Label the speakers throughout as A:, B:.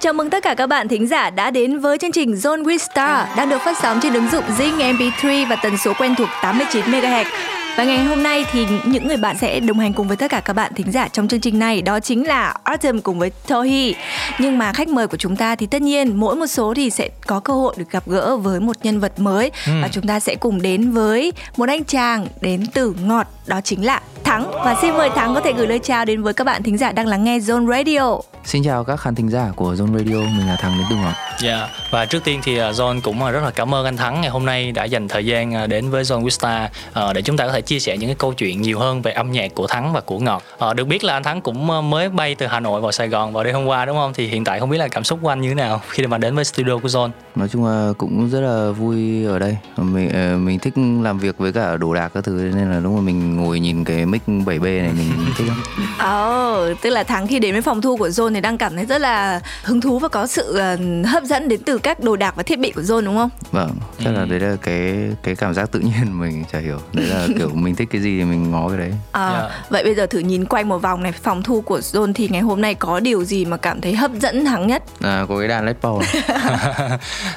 A: Chào mừng tất cả các bạn thính giả đã đến với chương trình Zone with Star đang được phát sóng trên ứng dụng Zing MP3 và tần số quen thuộc 89 MHz. Và ngày hôm nay thì những người bạn sẽ đồng hành cùng với tất cả các bạn thính giả trong chương trình này đó chính là Autumn cùng với Tohi. Nhưng mà khách mời của chúng ta thì tất nhiên mỗi một số thì sẽ có cơ hội được gặp gỡ với một nhân vật mới ừ. và chúng ta sẽ cùng đến với một anh chàng đến từ ngọt đó chính là Thắng và xin mời Thắng có thể gửi lời chào đến với các bạn thính giả đang lắng nghe Zone Radio.
B: Xin chào các khán thính giả của Zone Radio, mình là Thắng đến từ Ngọt.
C: Dạ, yeah. và trước tiên thì à, Zone cũng à, rất là cảm ơn anh Thắng ngày hôm nay đã dành thời gian à, đến với Zone Vista để chúng ta có thể chia sẻ những cái câu chuyện nhiều hơn về âm nhạc của Thắng và của Ngọt. được biết là anh Thắng cũng mới bay từ Hà Nội vào Sài Gòn vào đêm hôm qua đúng không? Thì hiện tại không biết là cảm xúc của anh như thế nào khi mà đến với studio của Zone?
B: Nói chung là cũng rất là vui ở đây. Mình ờ, mình thích làm việc với cả đồ đạc các thứ nên là lúc mà mình ngồi nhìn cái mic 7B này mình thích lắm.
A: Ồ, oh, tức là Thắng khi đến với phòng thu của Zone thì đang cảm thấy rất là hứng thú và có sự hấp dẫn đến từ các đồ đạc và thiết bị của Zone đúng không?
B: Vâng, chắc là ừ. đấy là cái cái cảm giác tự nhiên mình chả hiểu. Đấy là kiểu mình thích cái gì thì mình ngó cái đấy.
A: À, yeah. Dạ. vậy bây giờ thử nhìn quanh một vòng này phòng thu của Zone thì ngày hôm nay có điều gì mà cảm thấy hấp dẫn Thắng nhất?
B: À, có cái đàn Les Paul.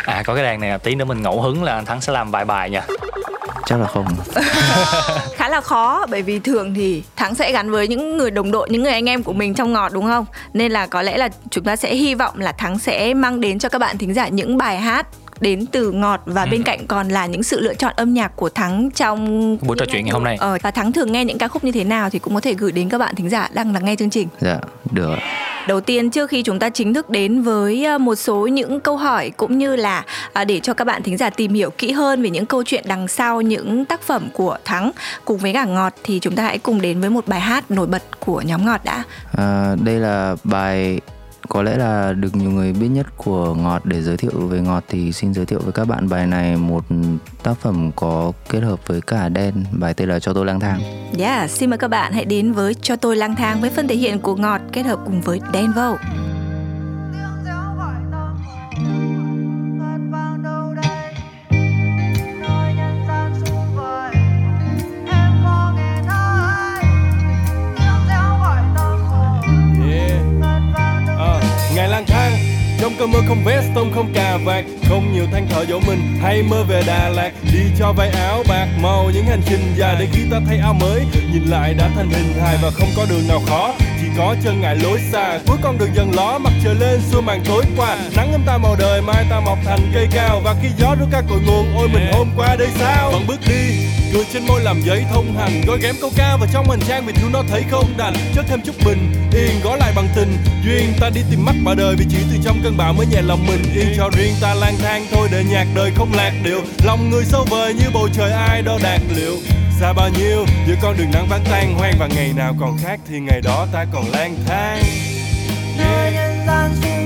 C: à có cái đàn này tí nữa mình ngẫu hứng là Thắng sẽ làm vài bài nha
B: chắc là không
A: khá là khó bởi vì thường thì thắng sẽ gắn với những người đồng đội những người anh em của mình trong ngọt đúng không nên là có lẽ là chúng ta sẽ hy vọng là thắng sẽ mang đến cho các bạn thính giả những bài hát đến từ ngọt và ừ. bên cạnh còn là những sự lựa chọn âm nhạc của thắng trong
C: buổi trò chuyện ngày hôm nay.
A: Ờ, và thắng thường nghe những ca khúc như thế nào thì cũng có thể gửi đến các bạn thính giả đang lắng nghe chương trình.
B: Dạ được
A: đầu tiên trước khi chúng ta chính thức đến với ờ, một số những câu hỏi cũng như là à, để cho các bạn thính giả tìm hiểu kỹ hơn về những câu chuyện đằng sau những tác phẩm của thắng cùng với cả ngọt thì chúng ta hãy cùng đến với một bài hát nổi bật của nhóm ngọt đã.
B: À, đây là bài có lẽ là được nhiều người biết nhất của Ngọt để giới thiệu về Ngọt thì xin giới thiệu với các bạn bài này một tác phẩm có kết hợp với cả Đen, bài tên là Cho tôi lang thang.
A: Yeah, xin mời các bạn hãy đến với Cho tôi lang thang với phần thể hiện của Ngọt kết hợp cùng với Đen Vô.
D: Ngày lang thang, trong cơn mưa không vest tông không cà vạt. Không nhiều than thở dỗ mình, hay mơ về đà lạt. Đi cho vay áo bạc màu những hành trình dài để khi ta thay áo mới, nhìn lại đã thành hình hài và không có đường nào khó. Chỉ có chân ngại lối xa, cuối con đường dần ló, mặt trời lên, xua màn tối qua. Nắng ấm ta màu đời, mai ta mọc thành cây cao. Và khi gió rút ca cội nguồn, ôi mình hôm qua đây sao? Vẫn bước đi cười trên môi làm giấy thông hành gói ghém câu ca vào trong hành trang vì thương nó thấy không đành. Cho thêm chút bình yên gói lại bằng tình. Duyên ta đi tìm mắt bà đời vì chỉ từ trong cơn bão mới nhẹ lòng mình. Yên cho riêng ta lang thang thôi để nhạc đời không lạc điệu. Lòng người sâu vời như bầu trời ai đo đạt liệu. Xa bao nhiêu, giữa con đường nắng vắng tan hoang và ngày nào còn khác thì ngày đó ta còn lang thang.
E: Yeah.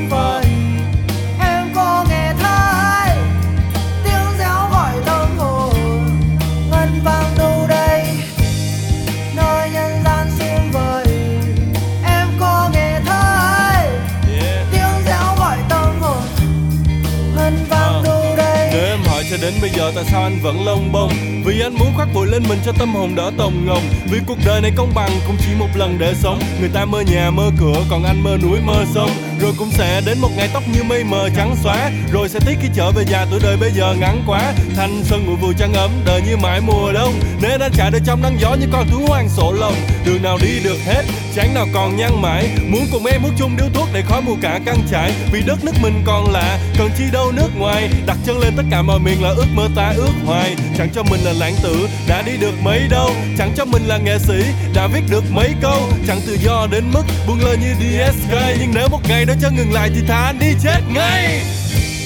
D: Đến bây giờ tại sao anh vẫn lông bông? Vì anh muốn khoác vội lên mình cho tâm hồn đỡ tồng ngồng. Vì cuộc đời này công bằng cũng chỉ một lần để sống. Người ta mơ nhà, mơ cửa, còn anh mơ núi, mơ sông. Rồi cũng sẽ đến một ngày tóc như mây mờ trắng xóa. Rồi sẽ tiếc khi trở về già tuổi đời bây giờ ngắn quá. Thanh xuân ngủ vui trăng ấm, đời như mãi mùa đông. Nên anh chạy đời trong nắng gió như con thú hoang sổ lồng. Đường nào đi được hết chán nào còn nhăn mãi. Muốn cùng em hút chung điếu thuốc để khói mù cả căng trải vì đất nước mình còn lạ còn chi đâu nước ngoài. Đặt chân lên tất cả mọi miền là ước mơ ta ước hoài. Chẳng cho mình là lãng tử, đã đi được mấy đâu. Chẳng cho mình là nghệ sĩ, đã viết được mấy câu. Chẳng tự do đến mức buông lơ như DSK nhưng nếu một ngày đó cho ngừng lại thì thà đi chết ngay.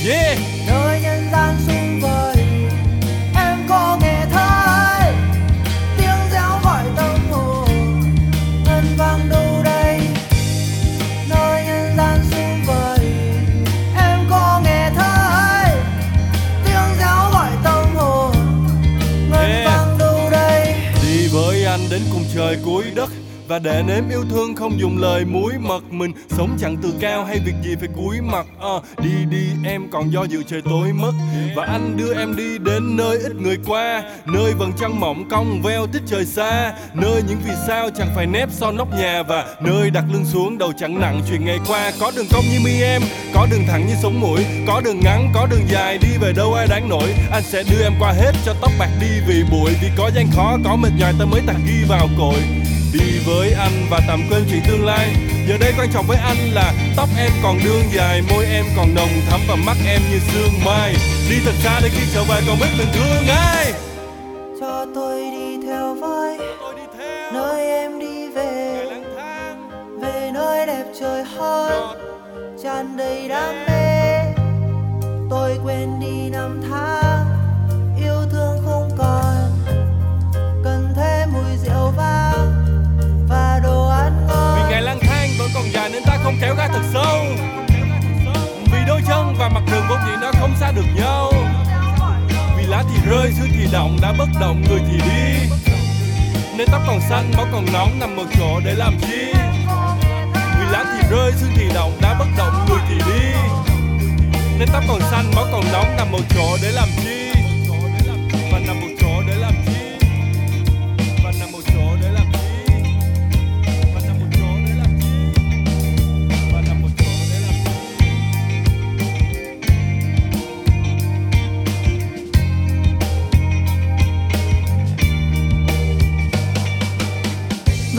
D: Yeah.
E: Nơi nhân gian xung
D: trời cuối đất và để nếm yêu thương không dùng lời muối mật mình sống chẳng từ cao hay việc gì phải cúi mặt. À, đi đi em còn do dự trời tối mất. Và anh đưa em đi đến nơi ít người qua nơi vầng trăng mỏng cong veo tích trời xa nơi những vì sao chẳng phải nép son nóc nhà và nơi đặt lưng xuống đầu chẳng nặng chuyện ngày qua. Có đường cong như mi em có đường thẳng như sống mũi có đường ngắn có đường dài đi về đâu ai đáng nổi. Anh sẽ đưa em qua hết cho tóc bạc đi vì bụi vì có gian khó có mệt nhòi ta mới tạc ghi vào cội đi với anh và tạm quên chuyện tương lai. Giờ đây quan trọng với anh là tóc em còn đương dài môi em còn nồng thắm và mắt em như sương mai. Đi thật xa để khi trở về còn biết mình thương ai.
E: Cho tôi đi theo với
D: tôi đi theo
E: nơi em đi về. về nơi đẹp trời hơn tràn đầy đam mê. Tôi quên đi năm tháng. Yêu thương không còn
D: không kéo ga thật sâu. Vì đôi chân và mặt đường vốn dĩ nó không xa được nhau. Vì lá thì rơi xưa thì động đã bất động, người thì đi. Nên tóc còn xanh, máu còn nóng, nằm một chỗ để làm chi? Vì lá thì rơi xương thì động đã bất động, người thì đi. Nên tóc còn xanh, máu còn nóng, nằm một chỗ để làm chi? Và nằm một chỗ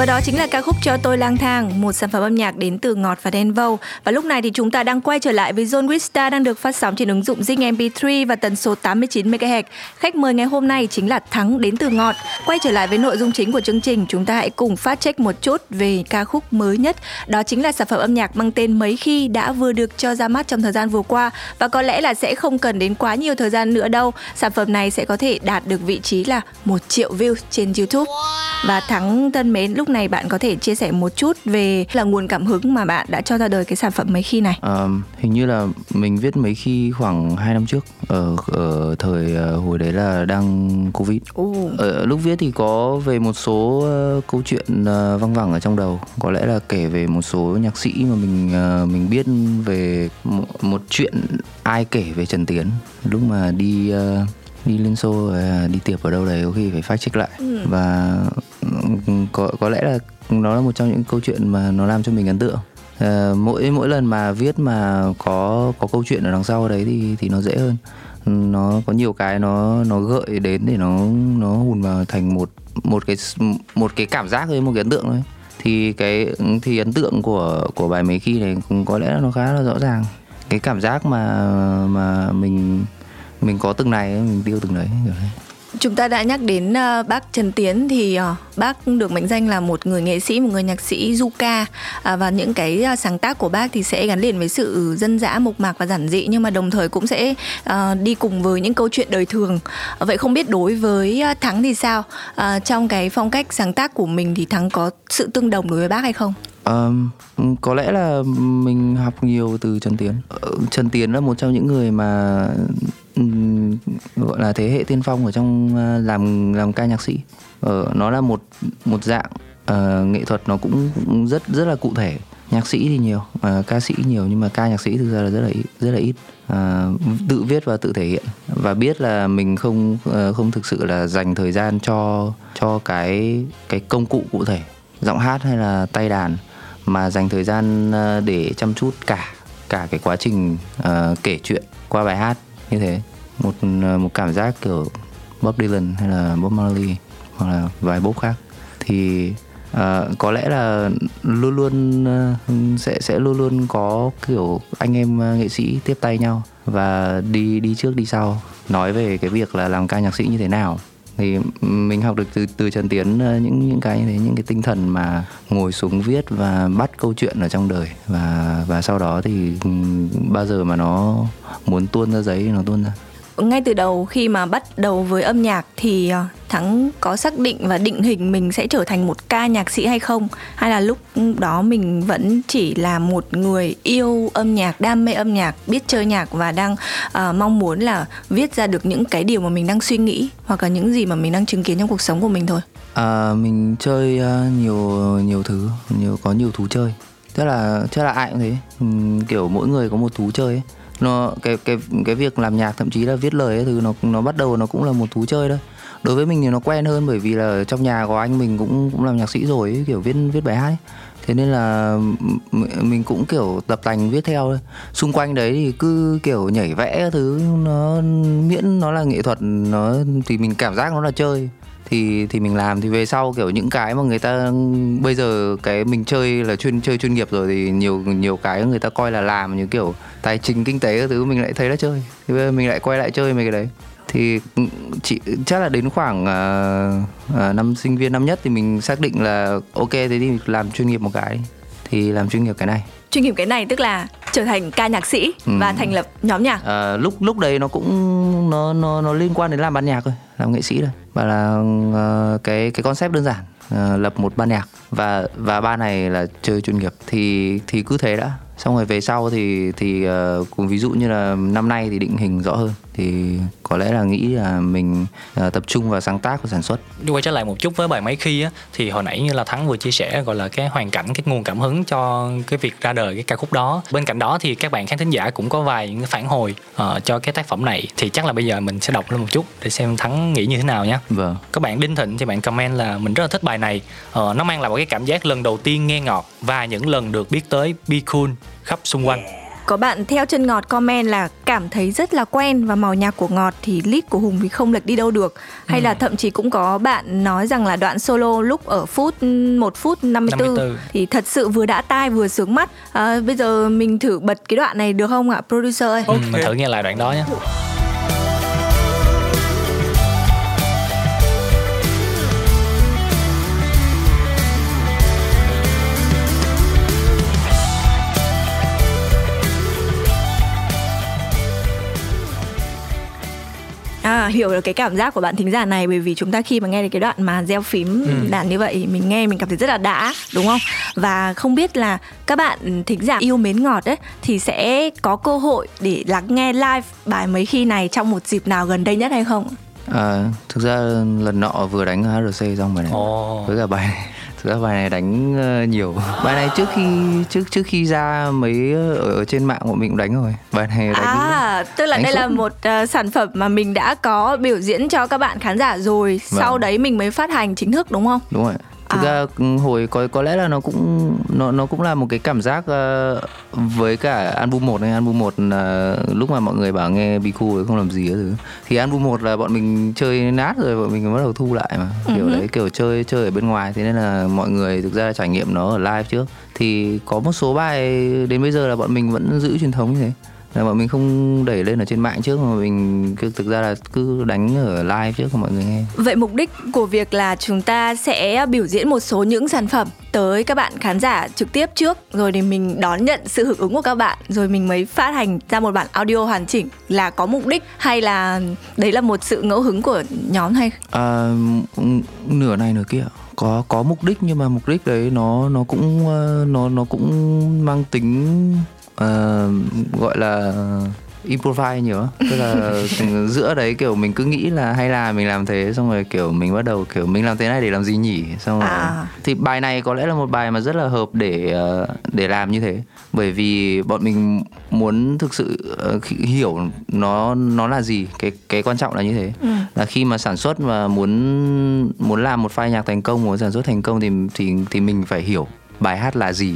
D: Và
A: đó chính là ca khúc Cho tôi lang thang, một sản phẩm âm nhạc đến từ Ngọt và Đen Vâu. Và lúc này thì chúng ta đang quay trở lại với Zone vista đang được phát sóng trên ứng dụng Zing MP3 và tần số 89 MHz. Khách mời ngày hôm nay chính là Thắng đến từ Ngọt. Quay trở lại với nội dung chính của chương trình, chúng ta hãy cùng phát check một chút về ca khúc mới nhất. Đó chính là sản phẩm âm nhạc mang tên Mấy khi đã vừa được cho ra mắt trong thời gian vừa qua và có lẽ là sẽ không cần đến quá nhiều thời gian nữa đâu. Sản phẩm này sẽ có thể đạt được vị trí là 1 triệu view trên YouTube. Và Thắng thân mến, lúc này bạn có thể chia sẻ một chút về là nguồn cảm hứng mà bạn đã cho ra đời cái sản phẩm mấy khi này.
B: Ờ, hình như là mình viết mấy khi khoảng 2 năm trước ở ở thời ờ, hồi đấy là đang covid. Ở lúc viết thì có về một số ờ, câu chuyện ờ, văng vẳng ở trong đầu. Có lẽ là kể về một số nhạc sĩ mà mình ờ, mình biết về một, một chuyện ai kể về Trần Tiến. Lúc mà đi ờ, đi liên xô là đi tiệc ở đâu đấy có khi phải fact check lại. Và ừ, có có lẽ là nó là một trong những câu chuyện mà nó làm cho mình ấn tượng. À, mỗi mỗi lần mà viết mà có có câu chuyện ở đằng sau đấy thì thì nó dễ hơn. Nó có nhiều cái nó nó gợi đến để nó nó hùn vào thành một một cái một cái cảm giác thôi một cái ấn tượng thôi. Thì cái thì ấn tượng của của bài mấy khi này cũng có lẽ là nó khá là rõ ràng. Cái cảm giác mà mà mình mình có từng này mình tiêu từng đấy kiểu đấy
A: Chúng ta đã nhắc đến uh, bác Trần Tiến thì uh, bác được mệnh danh là một người nghệ sĩ, một người nhạc sĩ du ca uh, à, và những cái uh, sáng tác của bác thì sẽ gắn liền với sự dân dã, mộc mạc và giản dị nhưng mà đồng thời cũng sẽ uh, đi cùng với những câu chuyện đời thường. Uh, Vậy không biết đối với uh, Thắng thì sao? Uh, trong cái phong cách sáng tác của mình thì Thắng có sự tương đồng đối với bác hay không?
B: Um, có lẽ là mình học nhiều từ Trần Tiến. Trần Tiến là một trong những người mà gọi là thế hệ tiên phong ở trong ờ, làm làm ca nhạc sĩ. Ờ, nó là một một dạng uh, nghệ thuật nó cũng, cũng rất rất là cụ thể. Nhạc sĩ thì nhiều, uh, ca sĩ nhiều nhưng mà ca nhạc sĩ thực ra là rất là ít, rất là ít. uh, tự viết và tự thể hiện và biết là mình không uh, không thực sự là dành thời gian cho cho cái cái công cụ cụ thể giọng hát hay là tay đàn mà dành thời gian uh, để chăm chút cả cả cái quá trình uh, kể chuyện qua bài hát như thế. Một ờ, một cảm giác kiểu Bob Dylan hay là Bob Marley hoặc là vài Bob khác. Thì ờ, có lẽ là luôn luôn ờ, sẽ sẽ luôn luôn có kiểu anh em ờ, nghệ sĩ tiếp tay nhau và đi đi trước đi sau nói về cái việc là làm ca nhạc sĩ như thế nào thì mình học được từ từ Trần Tiến ờ, những những cái như thế, những cái tinh thần mà ngồi xuống viết và bắt câu chuyện ở trong đời. Và và sau đó thì ừ, bao giờ mà nó muốn tuôn ra giấy thì nó tuôn ra
A: ngay từ đầu khi mà bắt đầu với âm nhạc thì ờ, Thắng có xác định và định hình mình sẽ trở thành một ca nhạc sĩ hay không? Hay là lúc đó mình vẫn chỉ là một người yêu âm nhạc, đam mê âm nhạc, biết chơi nhạc và đang uh, mong muốn là viết ra được những cái điều mà mình đang suy nghĩ hoặc là những gì mà mình đang chứng kiến trong cuộc sống của mình thôi?
B: À, mình chơi uh, nhiều nhiều thứ, nhiều có nhiều thú chơi. Tức là chắc là ai cũng thế, uhm, kiểu mỗi người có một thú chơi ấy. Nó cái cái cái việc làm nhạc thậm chí là viết lời ấy thứ nó nó bắt đầu nó cũng là một thú chơi thôi. Đối với mình thì nó quen hơn bởi vì là trong nhà có anh mình cũng cũng làm nhạc sĩ rồi ấy, kiểu viết viết bài hát ấy. Thế nên là mình cũng kiểu tập tành viết theo thôi. Xung quanh đấy thì cứ kiểu nhảy vẽ thứ nó miễn nó là nghệ thuật nó thì mình cảm giác nó là chơi thì thì mình làm. Thì về sau kiểu những cái mà người ta bây giờ cái mình chơi là chuyên chơi chuyên nghiệp rồi thì nhiều nhiều cái người ta coi là làm như kiểu tài chính kinh tế các thứ mình lại thấy là chơi. Thì bây giờ mình lại quay lại chơi mấy cái đấy. Thì ừ, chị chắc là đến khoảng uh, uh, năm sinh viên năm nhất thì mình xác định là ok thế thì làm chuyên nghiệp một cái. Thì làm chuyên nghiệp cái này
A: chuyên nghiệp cái này tức là trở thành ca nhạc sĩ ừ. và thành lập nhóm nhạc.
B: À, lúc lúc đấy nó cũng nó nó nó liên quan đến làm ban nhạc thôi làm nghệ sĩ thôi. Và là uh, cái cái concept đơn giản uh, lập một ban nhạc. Và và ban này là chơi chuyên nghiệp. Thì thì cứ thế đã. Xong rồi về sau thì thì uh, cùng ví dụ như là năm nay thì định hình rõ hơn thì có lẽ là nghĩ là mình uh, tập trung vào sáng tác và sản xuất.
C: Đi quay trở lại một chút với bài mấy khi á thì hồi nãy như là thắng vừa chia sẻ gọi là cái hoàn cảnh cái nguồn cảm hứng cho cái việc ra đời cái ca khúc đó. Bên cạnh đó thì các bạn khán thính giả cũng có vài những cái phản hồi uh, cho cái tác phẩm này. Thì chắc là bây giờ mình sẽ đọc lên một chút để xem thắng nghĩ như thế nào nhé
B: vâng.
C: Các bạn đinh thịnh thì bạn comment là mình rất là thích bài này. Uh, nó mang lại một cái cảm giác lần đầu tiên nghe ngọt và những lần được biết tới be cool khắp xung quanh
A: có bạn theo chân ngọt comment là cảm thấy rất là quen và màu nhạc của ngọt thì lead của hùng thì không lệch đi đâu được hay ừ. là thậm chí cũng có bạn nói rằng là đoạn solo lúc ở phút 1 phút 54, 54. thì thật sự vừa đã tai vừa sướng mắt à, bây giờ mình thử bật cái đoạn này được không ạ producer ơi
C: okay. ừ, mình thử nghe lại đoạn đó nhé
A: hiểu được cái cảm giác của bạn thính giả này bởi vì chúng ta khi mà nghe được cái đoạn mà gieo phím ừ. đàn như vậy mình nghe mình cảm thấy rất là đã đúng không và không biết là các bạn thính giả yêu mến ngọt ấy thì sẽ có cơ hội để lắng nghe live bài mấy khi này trong một dịp nào gần đây nhất hay không
B: À, thực ra lần nọ vừa đánh HRC xong bài này oh. với cả bài này thực ra bài này đánh uh, nhiều. Bài này trước khi trước trước khi ra mấy ở, ở trên mạng của mình cũng đánh rồi. Bài này đánh
A: à tức là đây suốt. là một uh, sản phẩm mà mình đã có biểu diễn cho các bạn khán giả rồi. Vâng. sau đấy mình mới phát hành chính thức đúng không?
B: Đúng rồi thực à. ra ừ, hồi có có lẽ là nó cũng nó nó cũng là một cái cảm giác uh, với cả album 1 này. Album 1 là lúc mà mọi người bảo nghe Biku không làm gì hết thứ. Thì album 1 là bọn mình chơi nát rồi bọn mình bắt đầu thu lại mà. Kiểu uh-huh. đấy kiểu chơi chơi ở bên ngoài. Thế nên là mọi người thực ra trải nghiệm nó ở live trước. Thì có một số bài đến bây giờ là bọn mình vẫn giữ truyền thống như thế là bọn mình không đẩy lên ở trên mạng trước mà mình cứ thực ra là cứ đánh ở live trước cho mọi người nghe.
A: Vậy mục đích của việc là chúng ta sẽ biểu diễn một số những sản phẩm tới các bạn khán giả trực tiếp trước rồi thì mình đón nhận sự hưởng ứng của các bạn rồi mình mới phát hành ra một bản audio hoàn chỉnh là có mục đích hay là đấy là một sự ngẫu hứng của nhóm hay?
B: À, nửa này nửa kia có có mục đích nhưng mà mục đích đấy nó nó cũng ờ, nó nó cũng mang tính uh, gọi là improvise nhiều tức là giữa đấy kiểu mình cứ nghĩ là hay là mình làm thế xong rồi kiểu mình bắt đầu kiểu mình làm thế này để làm gì nhỉ? Xong rồi à. thì bài này có lẽ là một bài mà rất là hợp để uh, để làm như thế. Bởi vì bọn mình muốn thực sự hiểu nó nó là gì cái cái quan trọng là như thế. Ừ. là khi mà sản xuất và muốn muốn làm một file nhạc thành công muốn sản xuất thành công thì thì thì mình phải hiểu bài hát là gì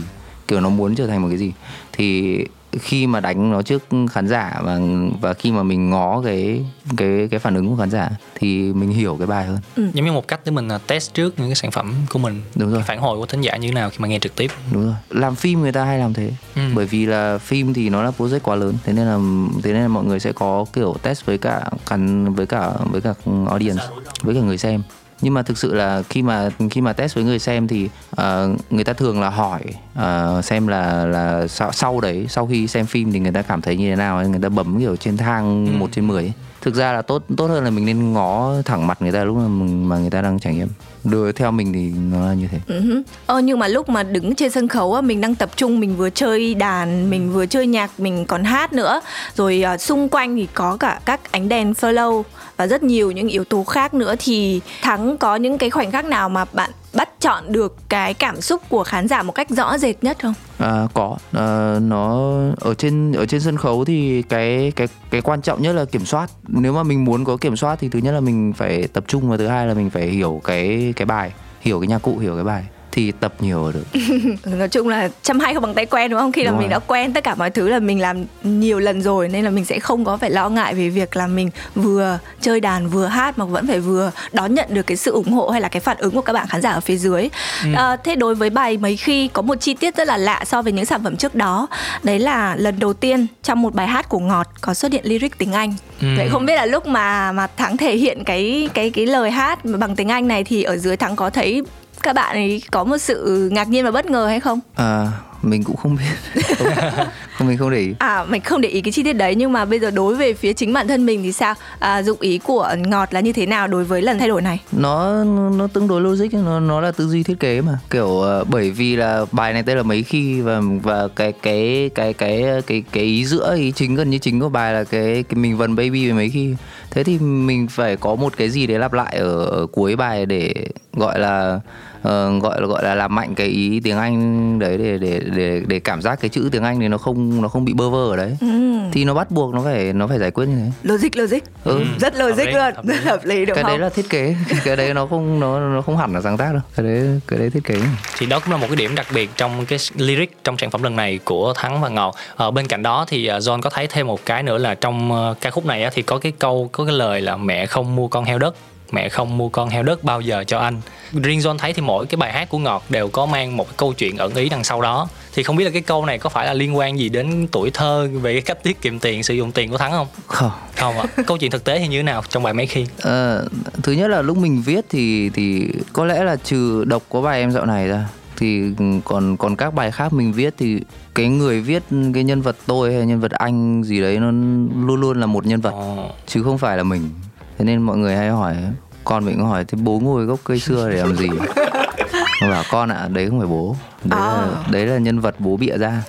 B: kiểu nó muốn trở thành một cái gì thì khi mà đánh nó trước khán giả và và khi mà mình ngó cái cái cái phản ứng của khán giả thì mình hiểu cái bài hơn.
C: Ừ. Giống như một cách để mình à, test trước những cái sản phẩm của mình.
B: Đúng rồi.
C: phản hồi của thính giả như thế nào khi mà nghe trực tiếp.
B: Đúng rồi. Làm phim người ta hay làm thế. Ừ. Bởi vì là phim thì nó là project quá lớn, thế nên là thế nên là mọi người sẽ có kiểu test với cả khán với cả với cả audience, với cả người xem nhưng mà thực sự là khi mà khi mà test với người xem thì uh, người ta thường là hỏi uh, xem là là sau, sau đấy sau khi xem phim thì người ta cảm thấy như thế nào người ta bấm kiểu trên thang ừ. một trên 10 thực ra là tốt tốt hơn là mình nên ngó thẳng mặt người ta lúc mà, mà người ta đang trải nghiệm đưa theo mình thì nó là như thế.
A: Uh ờ, nhưng mà lúc mà đứng trên sân khấu á mình đang tập trung mình vừa chơi đàn mình vừa chơi nhạc mình còn hát nữa. Rồi uh, xung quanh thì có cả các ánh đèn follow và rất nhiều những yếu tố khác nữa. Thì thắng có những cái khoảnh khắc nào mà bạn bắt chọn được cái cảm xúc của khán giả một cách rõ rệt nhất không?
B: À, có. À, nó ở trên ở trên sân khấu thì cái cái cái quan trọng nhất là kiểm soát. Nếu mà mình muốn có kiểm soát thì thứ nhất là mình phải tập trung và thứ hai là mình phải hiểu cái cái bài hiểu cái nhạc cụ hiểu cái bài thì tập nhiều được.
A: Nói chung là chăm hay không bằng tay quen đúng không? Khi là mình đã quen tất cả mọi thứ là mình làm nhiều lần rồi nên là mình sẽ không có phải lo ngại về việc là mình vừa chơi đàn vừa hát mà vẫn phải vừa đón nhận được cái sự ủng hộ hay là cái phản ứng của các bạn khán giả ở phía dưới. Ừ. à, thế đối với bài mấy khi có một chi tiết rất là lạ so với những sản phẩm trước đó đấy là lần đầu tiên trong một bài hát của ngọt có xuất hiện lyric tiếng anh. Ừ. vậy không biết là lúc mà mà thắng thể hiện cái cái cái lời hát bằng tiếng anh này thì ở dưới thắng có thấy các bạn ấy có một sự ngạc nhiên và bất ngờ hay không?
B: À, mình cũng không biết. Không, không mình không để ý.
A: À mình không để ý cái chi tiết đấy nhưng mà bây giờ đối về phía chính bản thân mình thì sao? À, dụng ý của ngọt là như thế nào đối với lần thay đổi này?
B: Nó nó tương đối logic nó nó là tư duy thiết kế mà. Kiểu uh, bởi vì là bài này tên là mấy khi và và cái cái cái cái cái cái ý giữa ý chính gần như chính của bài là cái cái mình vần baby về mấy khi. Thế thì mình phải có một cái gì để lặp lại ở, ở cuối bài để gọi là uh, gọi là gọi là làm mạnh cái ý tiếng Anh đấy để để để để cảm giác cái chữ tiếng Anh này nó không nó không bị bơ vơ ở đấy. Ừ. thì nó bắt buộc nó phải nó phải giải quyết như thế.
A: Logic logic. Ừ. rất logic luôn. rất hợp lý đúng
B: cái
A: không?
B: đấy là thiết kế. Cái đấy nó không nó nó không hẳn là sáng tác đâu. Cái đấy cái đấy thiết kế.
C: Thì đó cũng là một cái điểm đặc biệt trong cái lyric trong sản phẩm lần này của Thắng và Ngọc. Ở bên cạnh đó thì à, John có thấy thêm một cái nữa là trong ca khúc này thì có cái câu có cái lời là mẹ không mua con heo đất mẹ không mua con heo đất bao giờ cho anh. Riêng John thấy thì mỗi cái bài hát của Ngọt đều có mang một cái câu chuyện ẩn ý đằng sau đó. Thì không biết là cái câu này có phải là liên quan gì đến tuổi thơ về cái cách tiết kiệm tiền sử dụng tiền của thắng không?
B: Không.
C: Không ạ. Câu chuyện thực tế thì như thế nào trong bài mấy khi
B: à, thứ nhất là lúc mình viết thì thì có lẽ là trừ độc có bài em dạo này ra thì còn còn các bài khác mình viết thì cái người viết cái nhân vật tôi hay nhân vật anh gì đấy nó luôn luôn là một nhân vật oh. chứ không phải là mình. Thế nên mọi người hay hỏi con mình có hỏi thế bố ngồi gốc cây xưa để làm gì? Tôi bảo con ạ à, đấy không phải bố. Đấy à. là đấy là nhân vật bố bịa ra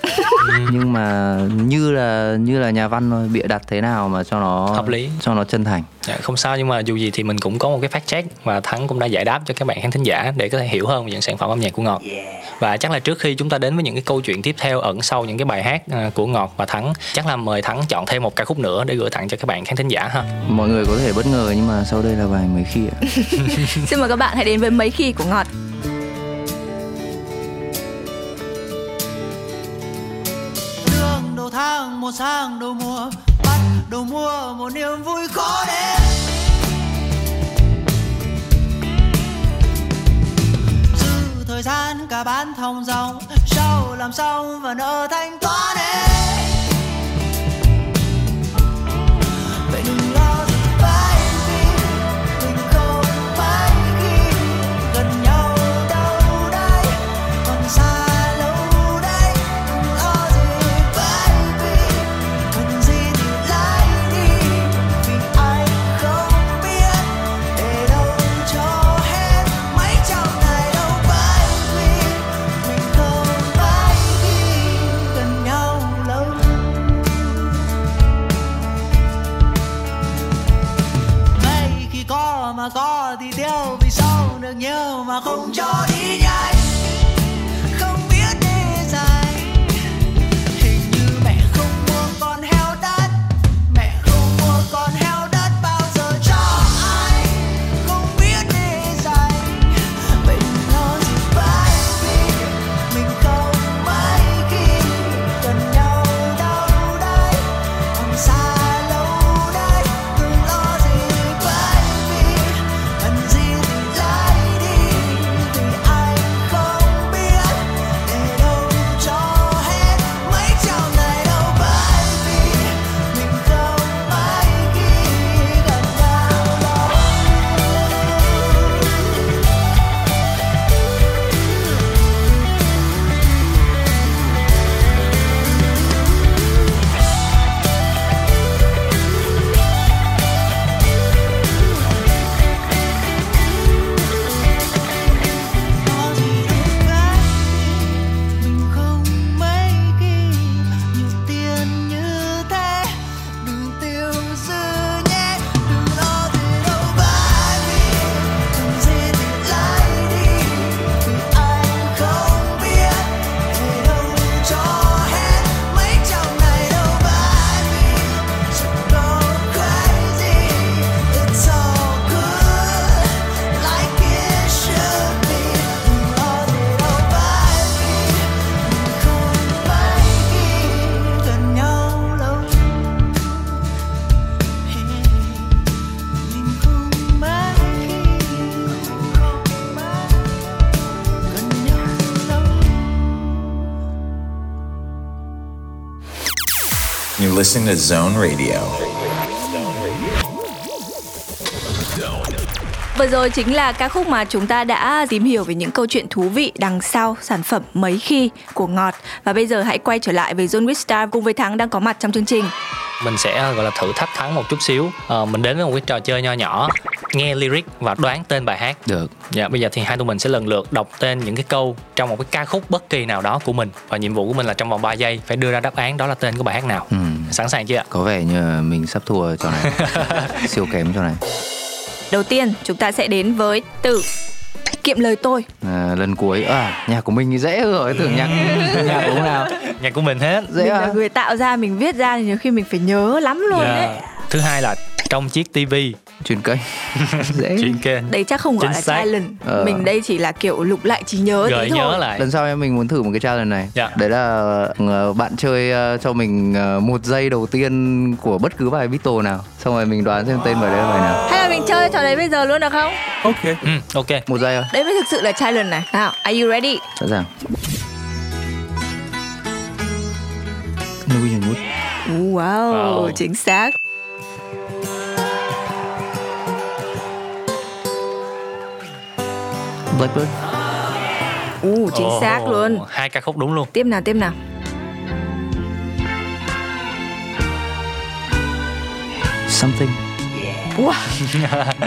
B: nhưng mà như là như là nhà văn thôi bịa đặt thế nào mà cho nó
C: hợp lý.
B: cho nó chân thành.
C: Dạ, không sao nhưng mà dù gì thì mình cũng có một cái fact check và thắng cũng đã giải đáp cho các bạn khán thính giả để có thể hiểu hơn về những sản phẩm âm nhạc của ngọt. Và chắc là trước khi chúng ta đến với những cái câu chuyện tiếp theo ẩn sau những cái bài hát à, của ngọt và thắng chắc là mời thắng chọn thêm một ca khúc nữa để gửi tặng cho các bạn khán thính giả ha.
B: Mọi người có thể bất ngờ nhưng mà sau đây là bài mấy khi ạ.
A: Xin mời các bạn hãy đến với mấy khi của ngọt
E: sang một sang đầu mùa, bắt đầu mùa, một niềm vui khó đến dư thời gian, cả bán thông dòng, sau làm xong và nợ thanh toán hết
F: listening to Zone Radio.
A: Vừa rồi chính là ca khúc mà chúng ta đã tìm hiểu về những câu chuyện thú vị đằng sau sản phẩm mấy khi của Ngọt và bây giờ hãy quay trở lại với John Wistar cùng với Thắng đang có mặt trong chương trình
C: mình sẽ gọi là thử thách thắng một chút xíu. Ờ, mình đến với một cái trò chơi nho nhỏ nghe lyric và đoán tên bài hát.
B: Được.
C: Dạ bây giờ thì hai tụi mình sẽ lần lượt đọc tên những cái câu trong một cái ca khúc bất kỳ nào đó của mình. Và nhiệm vụ của mình là trong vòng 3 giây phải đưa ra đáp án đó là tên của bài hát nào.
B: Ừ.
C: sẵn sàng chưa ạ?
B: Có vẻ như mình sắp thua trò này. Siêu kém trò này.
A: Đầu tiên chúng ta sẽ đến với từ kiệm lời tôi.
B: à, lần cuối à nhạc của mình thì dễ rồi tưởng nhạc nhạc của nào
C: nhạc của mình hết
B: dễ
A: mình
B: à
A: là người tạo ra mình viết ra thì nhiều khi mình phải nhớ lắm luôn
C: Dạ.
A: đấy.
C: thứ hai là trong chiếc tivi
B: chuyển kênh dễ
C: chuyện kênh
A: Đây chắc không gọi
C: Chính
A: là
C: xác.
A: challenge.
B: Ờ.
A: Mình đây chỉ là kiểu lục lại trí nhớ
C: gợi
A: thôi.
C: nhớ lại
B: lần sau em mình muốn thử một cái challenge này
C: Dạ.
B: đấy là ờ, bạn chơi ờ, cho mình ờ, một giây đầu tiên của bất cứ bài Beatles nào xong rồi mình đoán xem tên bài đấy là bài nào
A: Hay là mình chơi trò đấy bây giờ luôn được không?
D: Ok.
C: ừ, ok
B: một giây thôi
A: Đấy mới thực sự là challenge này. Nào, are you ready?
B: sẵn sàng Norwegian Wood
A: Wow,
C: Wow.
A: chính xác.
B: Blackbird
A: Uh, chính xác
C: Ồ,
A: luôn.
C: hai ca khúc đúng luôn
A: Tiếp nào, tiếp nào.
B: Something
A: Wow.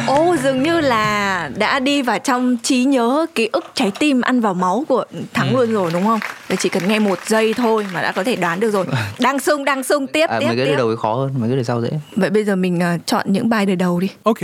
A: Ô, dường như là đã đi vào trong trí nhớ, ký ức, trái tim ăn vào máu của Thắng
C: Ừ.
A: luôn rồi đúng không? Để chỉ cần nghe một giây thôi mà đã có thể đoán được rồi. Đang sung, đang sung, tiếp,
B: à,
A: tiếp,
B: mấy cái đời đầu khó hơn mấy cái đời sau dễ
A: Vậy bây giờ mình à, chọn những bài đời đầu đi.
D: Ok.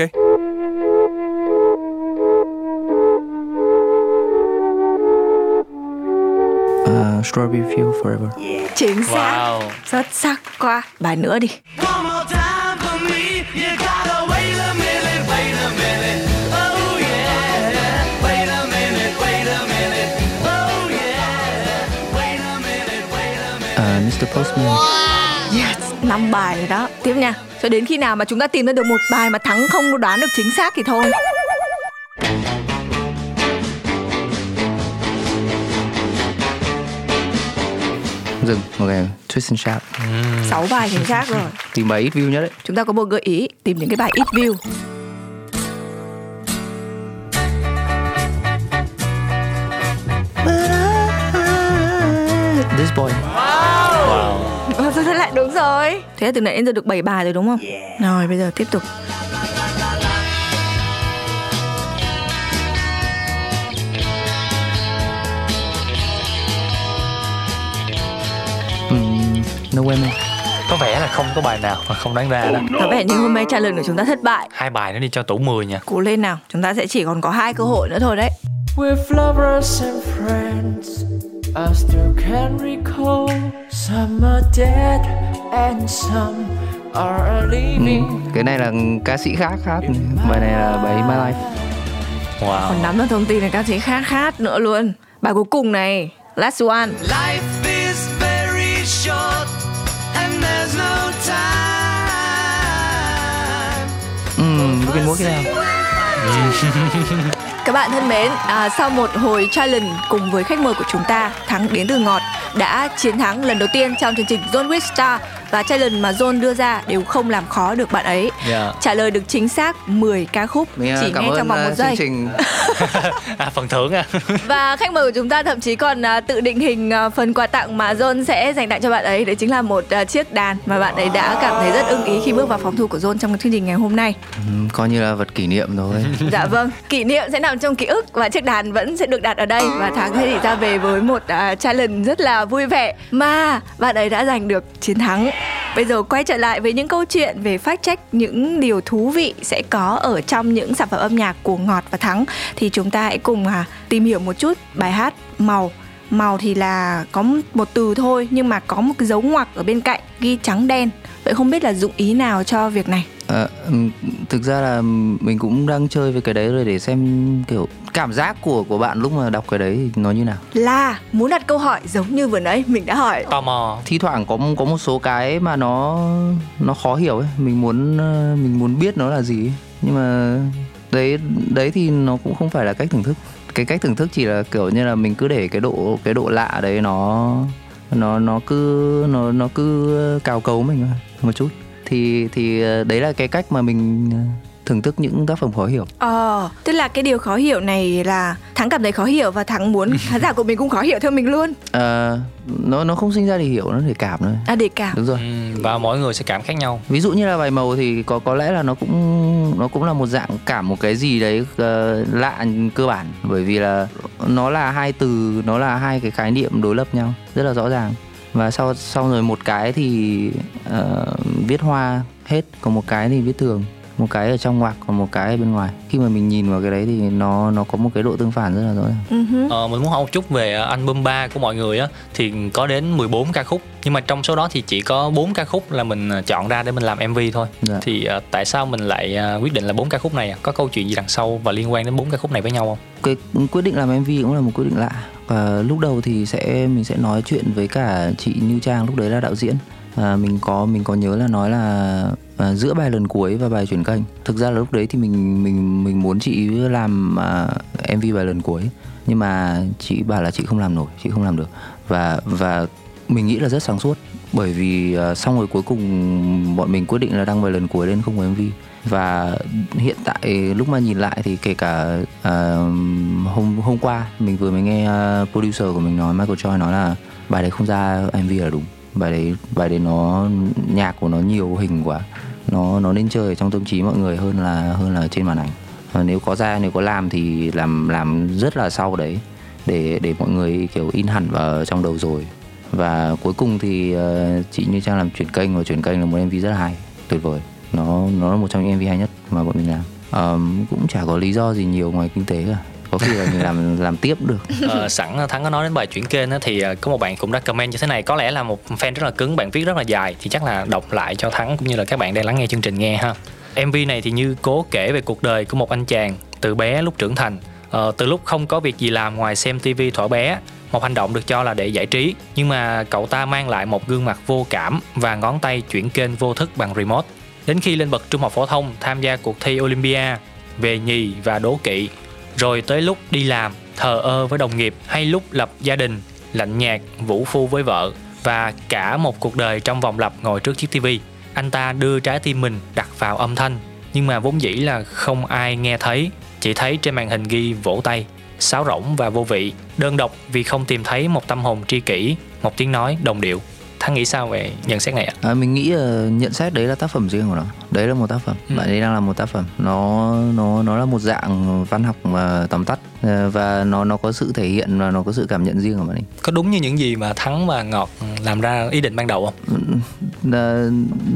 B: Uh, Strawberry Field Forever
A: Chính xác.
C: wow
A: Xuất sắc quá. Bài nữa đi.
G: One more time for me. You gotta wait a minute, wait a minute. Oh yeah. Wait a minute, wait a minute. Oh yeah. Wait a minute, wait a minute.
B: uh, Mr. Postman
A: Yes, năm bài rồi đó. Tiếp nha. Cho đến khi nào mà chúng ta tìm ra được một bài mà Thắng không đoán được chính xác thì thôi.
B: Dừng ok Twist and Shout
A: Sáu bài chính xác rồi.
B: tìm bài ít view nhất đấy
A: Chúng ta có một gợi ý tìm những cái bài ít view.
B: This Boy
C: wow
A: Ờ, Thế thế lại đúng rồi. Thế là từ nãy đến giờ được 7 bài rồi đúng không? Rồi bây giờ tiếp tục.
B: No Women
C: có vẻ là không có bài nào mà không đoán ra đó
A: Có vẻ như hôm nay challenge của chúng ta thất bại.
C: hai bài nó đi cho tủ 10 nha
A: Cố lên nào, chúng ta sẽ chỉ còn có hai cơ hội nữa thôi đấy.
H: With lovers and friends, I still can recall. Some are dead and some are living.
B: Ừ, cái này là ca sĩ khác hát bài này là bài In My Life
C: wow
A: Còn nắm được thông tin là ca sĩ khác hát nữa luôn. Bài cuối cùng này, last one.
G: Life
B: Cái múa cái nào
A: Các bạn thân mến, à, sau một hồi challenge cùng với khách mời của chúng ta, Thắng đến từ Ngọt đã chiến thắng lần đầu tiên trong chương trình Zone with Star và challenge mà Zone đưa ra đều không làm khó được bạn ấy.
C: Dạ.
A: Trả lời được chính xác 10 ca khúc
B: mình
A: chỉ
B: uh, cảm
A: nghe
B: ơn
A: trong vòng một giây.
B: chương trình
C: à phần thưởng à.
A: Và khách mời của chúng ta thậm chí còn à, tự định hình à, phần quà tặng mà John sẽ dành tặng cho bạn ấy. Đấy chính là một à, chiếc đàn mà bạn ấy đã cảm thấy rất ưng ý khi bước vào phòng thu của John trong chương trình ngày hôm nay.
B: Ừm, coi như là vật kỷ niệm thôi
A: Dạ vâng, kỷ niệm sẽ nằm trong ký ức và chiếc đàn vẫn sẽ được đặt ở đây. Và Thắng sẽ chỉ ra về với một à, challenge rất là vui vẻ. Mà bạn ấy đã giành được chiến thắng Bây giờ quay trở lại với những câu chuyện về fact check những điều thú vị sẽ có ở trong những sản phẩm âm nhạc của Ngọt và Thắng. Thì chúng ta hãy cùng à, tìm hiểu một chút bài hát Màu. Màu thì là có một từ thôi nhưng mà có một cái dấu ngoặc ở bên cạnh ghi trắng đen. Vậy không biết là dụng ý nào cho việc này?
B: Ờ, ừm, thực ra là mình cũng đang chơi với cái đấy rồi để xem kiểu cảm giác của của bạn lúc mà đọc cái đấy thì nó như nào.
A: Là muốn đặt câu hỏi giống như vừa nãy mình đã hỏi.
C: Tò mò.
B: Thi thoảng có có một số cái mà nó nó khó hiểu ấy. Mình muốn ờ, mình muốn biết nó là gì ấy. nhưng mà đấy đấy thì nó cũng không phải là cách thưởng thức. Cái cách thưởng thức chỉ là kiểu như là mình cứ để cái độ cái độ lạ đấy nó nó nó cứ nó nó cứ cào cấu mình một chút thì thì ờ, đấy là cái cách mà mình ờ, thưởng thức những tác phẩm khó hiểu.
A: Ờ, tức là cái điều khó hiểu này là Thắng cảm thấy khó hiểu và Thắng muốn khán giả của mình cũng khó hiểu theo mình luôn.
B: Ờ, nó nó không sinh ra để hiểu nó để cảm thôi.
A: À để cảm.
B: Đúng rồi.
C: Ừ, và mỗi người sẽ cảm khác nhau.
B: Ví dụ như là bài màu thì có có lẽ là nó cũng nó cũng là một dạng cảm một cái gì đấy ờ, lạ cơ bản. Bởi vì là nó là hai từ nó là hai cái khái niệm đối lập nhau rất là rõ ràng và sau sau rồi một cái thì uh, viết hoa hết còn một cái thì viết thường một cái ở trong ngoặc còn một cái ở bên ngoài khi mà mình nhìn vào cái đấy thì nó nó có một cái độ tương phản rất là rõ ràng
A: Ừ.
C: Ờ, mình muốn hỏi một chút về album 3 của mọi người á thì có đến 14 ca khúc nhưng mà trong số đó thì chỉ có 4 ca khúc là mình ờ, chọn ra để mình làm MV thôi.
B: Dạ.
C: Thì ờ, tại sao mình lại ờ, quyết định là bốn ca khúc này? à? Có câu chuyện gì đằng sau và liên quan đến bốn ca khúc này với nhau không?
B: cái quyết định làm MV cũng là một quyết định lạ và lúc đầu thì sẽ mình sẽ nói chuyện với cả chị Như Trang lúc đấy là đạo diễn à, mình có mình có nhớ là nói là à, giữa bài lần cuối và bài chuyển kênh. Thực ra là lúc đấy thì mình mình mình muốn chị làm à, MV bài lần cuối. Nhưng mà chị bảo là chị không làm nổi chị không làm được. Và và mình nghĩ là rất sáng suốt. Bởi vì à, xong rồi cuối cùng bọn mình quyết định là đăng bài lần cuối lên không có MV và hiện tại lúc mà nhìn lại thì kể cả uh, hôm hôm qua mình vừa mới nghe uh, producer của mình nói Michael Choi nói là bài đấy không ra MV là đúng. Bài đấy bài đấy nó nhạc của nó nhiều hình quá nó nó nên chơi ở trong tâm trí mọi người hơn là hơn là trên màn ảnh. Và nếu có ra nếu có làm thì làm làm rất là sau đấy để để mọi người kiểu in hẳn vào trong đầu rồi. Và cuối cùng thì uh, chị như trang làm chuyển kênh và chuyển kênh là một mv rất là hay tuyệt vời. Nó nó là một trong những mv hay nhất mà bọn mình làm. Um, cũng chả có lý do gì nhiều ngoài kinh tế cả có khi là mình làm làm tiếp được.
C: Ờ, sẵn Thắng có nói đến bài chuyển kênh đó thì à, có một bạn cũng đã comment như thế này. Có lẽ là một fan rất là cứng bạn viết rất là dài thì chắc là đọc lại cho Thắng cũng như là các bạn đang lắng nghe chương trình nghe ha. MV này thì như cố kể về cuộc đời của một anh chàng từ bé lúc trưởng thành. Ờ, từ lúc không có việc gì làm ngoài xem TV thuở bé một hành động được cho là để giải trí. Nhưng mà cậu ta mang lại một gương mặt vô cảm và ngón tay chuyển kênh vô thức bằng remote. Đến khi lên bậc trung học phổ thông tham gia cuộc thi Olympia về nhì và đố kỵ rồi tới lúc đi làm, thờ ơ với đồng nghiệp hay lúc lập gia đình, lạnh nhạt, vũ phu với vợ và cả một cuộc đời trong vòng lặp ngồi trước chiếc tivi, anh ta đưa trái tim mình đặt vào âm thanh. Nhưng mà vốn dĩ là không ai nghe thấy, chỉ thấy trên màn hình ghi vỗ tay, sáo rỗng và vô vị, đơn độc vì không tìm thấy một tâm hồn tri kỷ, một tiếng nói đồng điệu thắng nghĩ sao về nhận xét này ạ?
B: À, mình nghĩ là nhận xét đấy là tác phẩm riêng của nó. Đấy là một tác phẩm.
C: Ừ.
B: bạn ấy đang làm một tác phẩm. Nó nó nó là một dạng văn học mà tóm tắt ờ, và nó nó có sự thể hiện và nó có sự cảm nhận riêng của bạn ấy.
C: Có đúng như những gì mà thắng và ngọt làm ra ý định ban đầu không?
B: Là,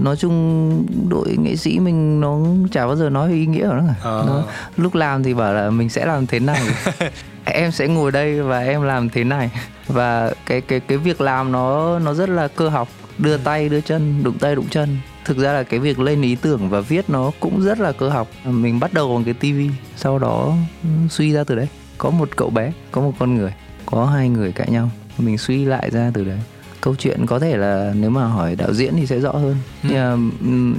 B: nói chung đội nghệ sĩ mình nó chả bao giờ nói về ý nghĩa của nó, cả.
C: Ờ.
B: nó lúc làm thì bảo là mình sẽ làm thế này em sẽ ngồi đây và em làm thế này. Và cái cái cái việc làm nó nó rất là cơ học. Đưa tay đưa chân đụng tay đụng chân. Thực ra là cái việc lên ý tưởng và viết nó cũng rất là cơ học. Mình bắt đầu bằng cái tivi sau đó ừ, suy ra từ đấy. Có một cậu bé có một con người có hai người cãi nhau. Mình suy lại ra từ đấy. Câu chuyện có thể là nếu mà hỏi đạo diễn thì sẽ rõ hơn.
C: Ừ.
B: nhưng mà,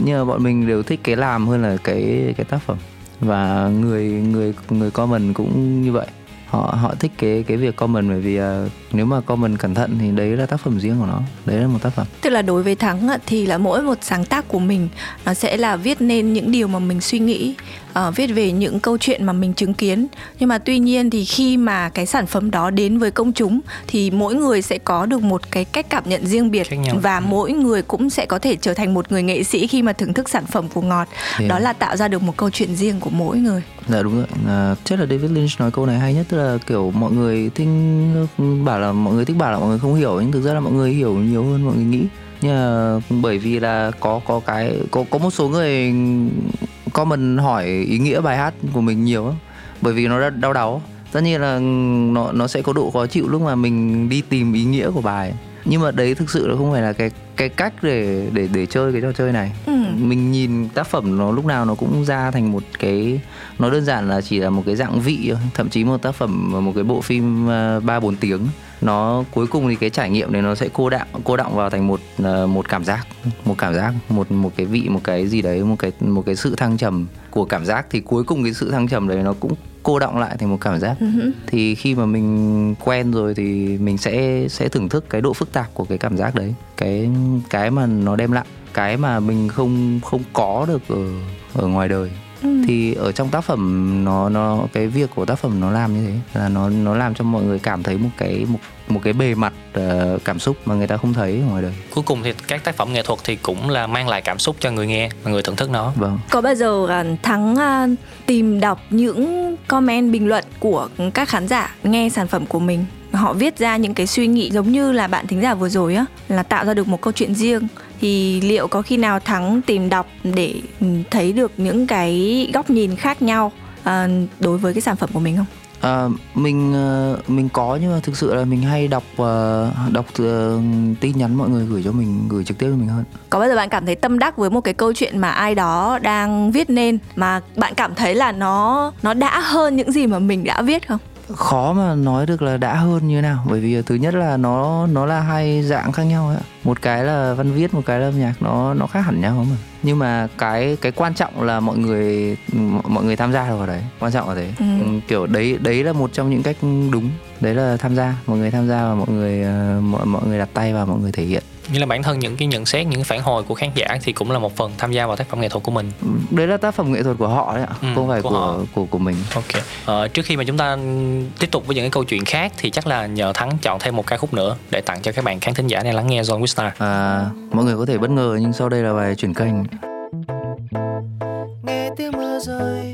B: nhưng mà bọn mình đều thích cái làm hơn là cái cái tác phẩm. Và người người người comment cũng như vậy họ họ thích cái cái việc comment bởi vì uh, nếu mà comment cẩn thận thì đấy là tác phẩm riêng của nó đấy là một tác phẩm
A: Tức là đối với Thắng thì là mỗi một sáng tác của mình nó sẽ là viết nên những điều mà mình suy nghĩ, ờ, viết về những câu chuyện mà mình chứng kiến. Nhưng mà tuy nhiên thì khi mà cái sản phẩm đó đến với công chúng thì mỗi người sẽ có được một cái cách cảm nhận riêng biệt và mỗi người cũng sẽ có thể trở thành một người nghệ sĩ khi mà thưởng thức sản phẩm của Ngọt.
B: Thì-
A: Đó là tạo ra được một câu chuyện riêng của mỗi người.
B: Dạ đúng rồi, à, chắc là David Lynch nói câu này hay nhất tức là kiểu mọi người thích bảo là mọi người thích bảo là mọi người không hiểu, nhưng thực ra là mọi người hiểu nhiều hơn mọi người nghĩ. Nhưng mà bởi vì là có có cái, có có một số người comment hỏi ý nghĩa bài hát của mình nhiều lắm. bởi vì nó đau đáu Tất nhiên là nó nó sẽ có độ khó chịu lúc mà mình đi tìm ý nghĩa của bài. Nhưng mà đấy thực sự là không phải là cái cái cách để để để chơi cái trò chơi này.
A: Ừ.
B: mình nhìn tác phẩm nó lúc nào nó cũng ra thành một cái nó đơn giản là chỉ là một cái dạng vị thôi. Thậm chí một tác phẩm một cái bộ phim ờ, ba bốn tiếng nó cuối cùng thì cái trải nghiệm này nó sẽ cô đọng cô đọng vào thành một ờ, một cảm giác một cảm giác một một cái vị một cái gì đấy một cái một cái sự thăng trầm của cảm giác. Thì cuối cùng cái sự thăng trầm đấy nó cũng cô động lại thành một cảm giác
A: hử.
B: thì khi mà mình quen rồi thì mình sẽ sẽ thưởng thức cái độ phức tạp của cái cảm giác đấy cái cái mà nó đem lại cái mà mình không không có được ở ở ngoài đời
A: Ừ.
B: thì ở trong tác phẩm nó nó cái việc của tác phẩm nó làm như thế là nó nó làm cho mọi người cảm thấy một cái một một cái bề mặt ờ, cảm xúc mà người ta không thấy ngoài đời.
C: Cuối cùng thì các tác phẩm nghệ thuật thì cũng là mang lại cảm xúc cho người nghe và người thưởng thức nó.
B: Vâng.
A: Có bao giờ à, Thắng à, tìm đọc những comment bình luận của các khán giả nghe sản phẩm của mình? Họ viết ra những cái suy nghĩ giống như là bạn thính giả vừa rồi á là tạo ra được một câu chuyện riêng. Thì liệu có khi nào Thắng tìm đọc để thấy được những cái góc nhìn khác nhau à, đối với cái sản phẩm của mình không?
B: À, mình ờ, mình có nhưng mà thực sự là mình hay đọc ờ, đọc tin nhắn mọi người gửi cho mình gửi trực tiếp cho mình hơn
A: Có bao giờ bạn cảm thấy tâm đắc với một cái câu chuyện mà ai đó đang viết nên mà bạn cảm thấy là nó nó đã hơn những gì mà mình đã viết không?
B: Khó mà nói được là đã hơn như nào. Bởi vì thứ nhất là nó nó là hai dạng khác nhau ấy một cái là văn viết một cái là âm nhạc. Nó nó khác hẳn nhau mà. Nhưng mà cái cái quan trọng là mọi người mọi người tham gia vào đấy. Quan trọng là thế.
A: Ừ.
B: Ừ, kiểu đấy đấy là một trong những cách đúng. Đấy là tham gia. Mọi người tham gia và mọi người ờ, mọi mọi người đặt tay vào mọi người thể hiện
C: như là bản thân những cái nhận xét những cái phản hồi của khán giả thì cũng là một phần tham gia vào tác phẩm nghệ thuật của mình.
B: Đấy là tác phẩm nghệ thuật của họ đấy ạ
C: Ừ,
B: không phải
C: của
B: của
C: họ.
B: của của mình.
C: Ok. Ờ, trước khi mà chúng ta tiếp tục với những cái câu chuyện khác thì chắc là nhờ thắng chọn thêm một ca khúc nữa để tặng cho các bạn khán thính giả đang lắng nghe John Wistar
B: à, mọi người có thể bất ngờ nhưng sau đây là bài chuyển kênh.
E: Nghe tiếng mưa rơi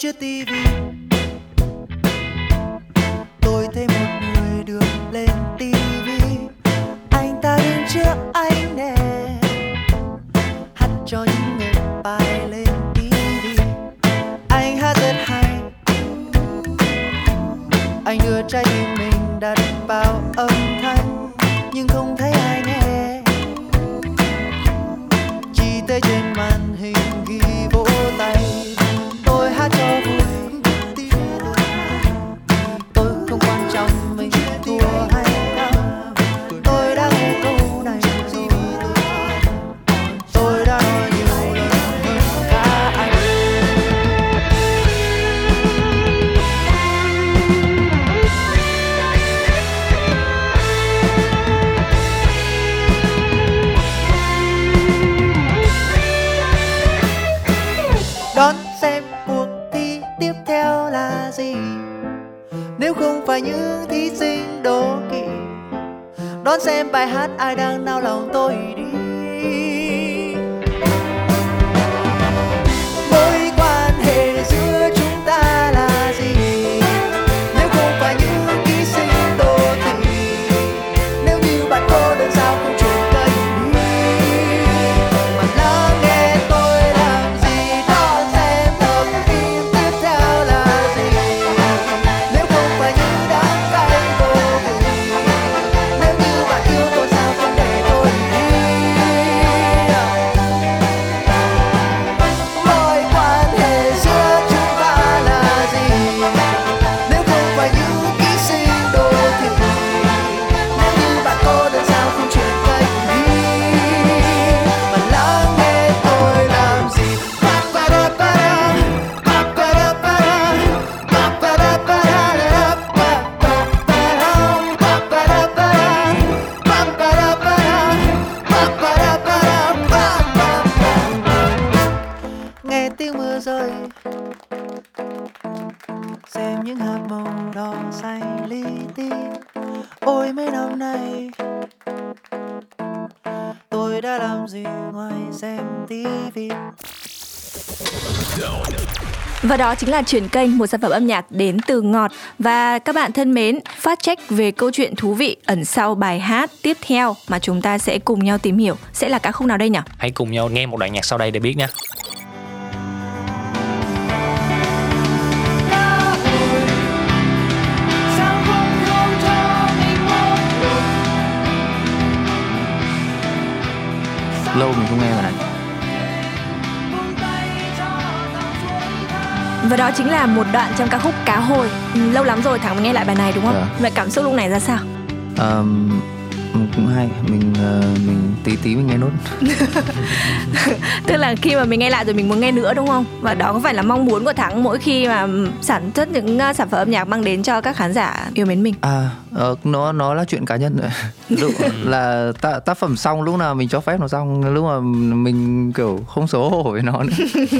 E: trong chiếc tivi
A: đó chính là chuyển kênh một sản phẩm âm nhạc đến từ Ngọt. Và các bạn thân mến, phát check về câu chuyện thú vị ẩn sau bài hát tiếp theo mà chúng ta sẽ cùng nhau tìm hiểu. Sẽ là ca khúc nào đây nhỉ?
C: hãy cùng nhau nghe một đoạn nhạc sau đây để biết nhé
B: lâu mình không nghe bài này
A: Và đó chính là một đoạn trong ca khúc Cá Hồi. Ừ, lâu lắm rồi Thắng mới nghe lại bài này đúng không?
B: Dạ.
A: Vậy cảm xúc lúc này ra sao?
B: Ờm, cũng hay. Mình ờ, mình tí tí mình nghe nốt.
A: Tức là khi mà mình nghe lại rồi mình muốn nghe nữa đúng không? Và đó có phải là mong muốn của Thắng mỗi khi mà sản xuất những uh, sản phẩm âm nhạc mang đến cho các khán giả yêu mến mình.
B: à ờ, nó nó là chuyện cá nhân rồi. Lúc là ta, tác phẩm xong lúc nào mình cho phép nó xong. Lúc mà mình kiểu không xấu hổ với nó nữa.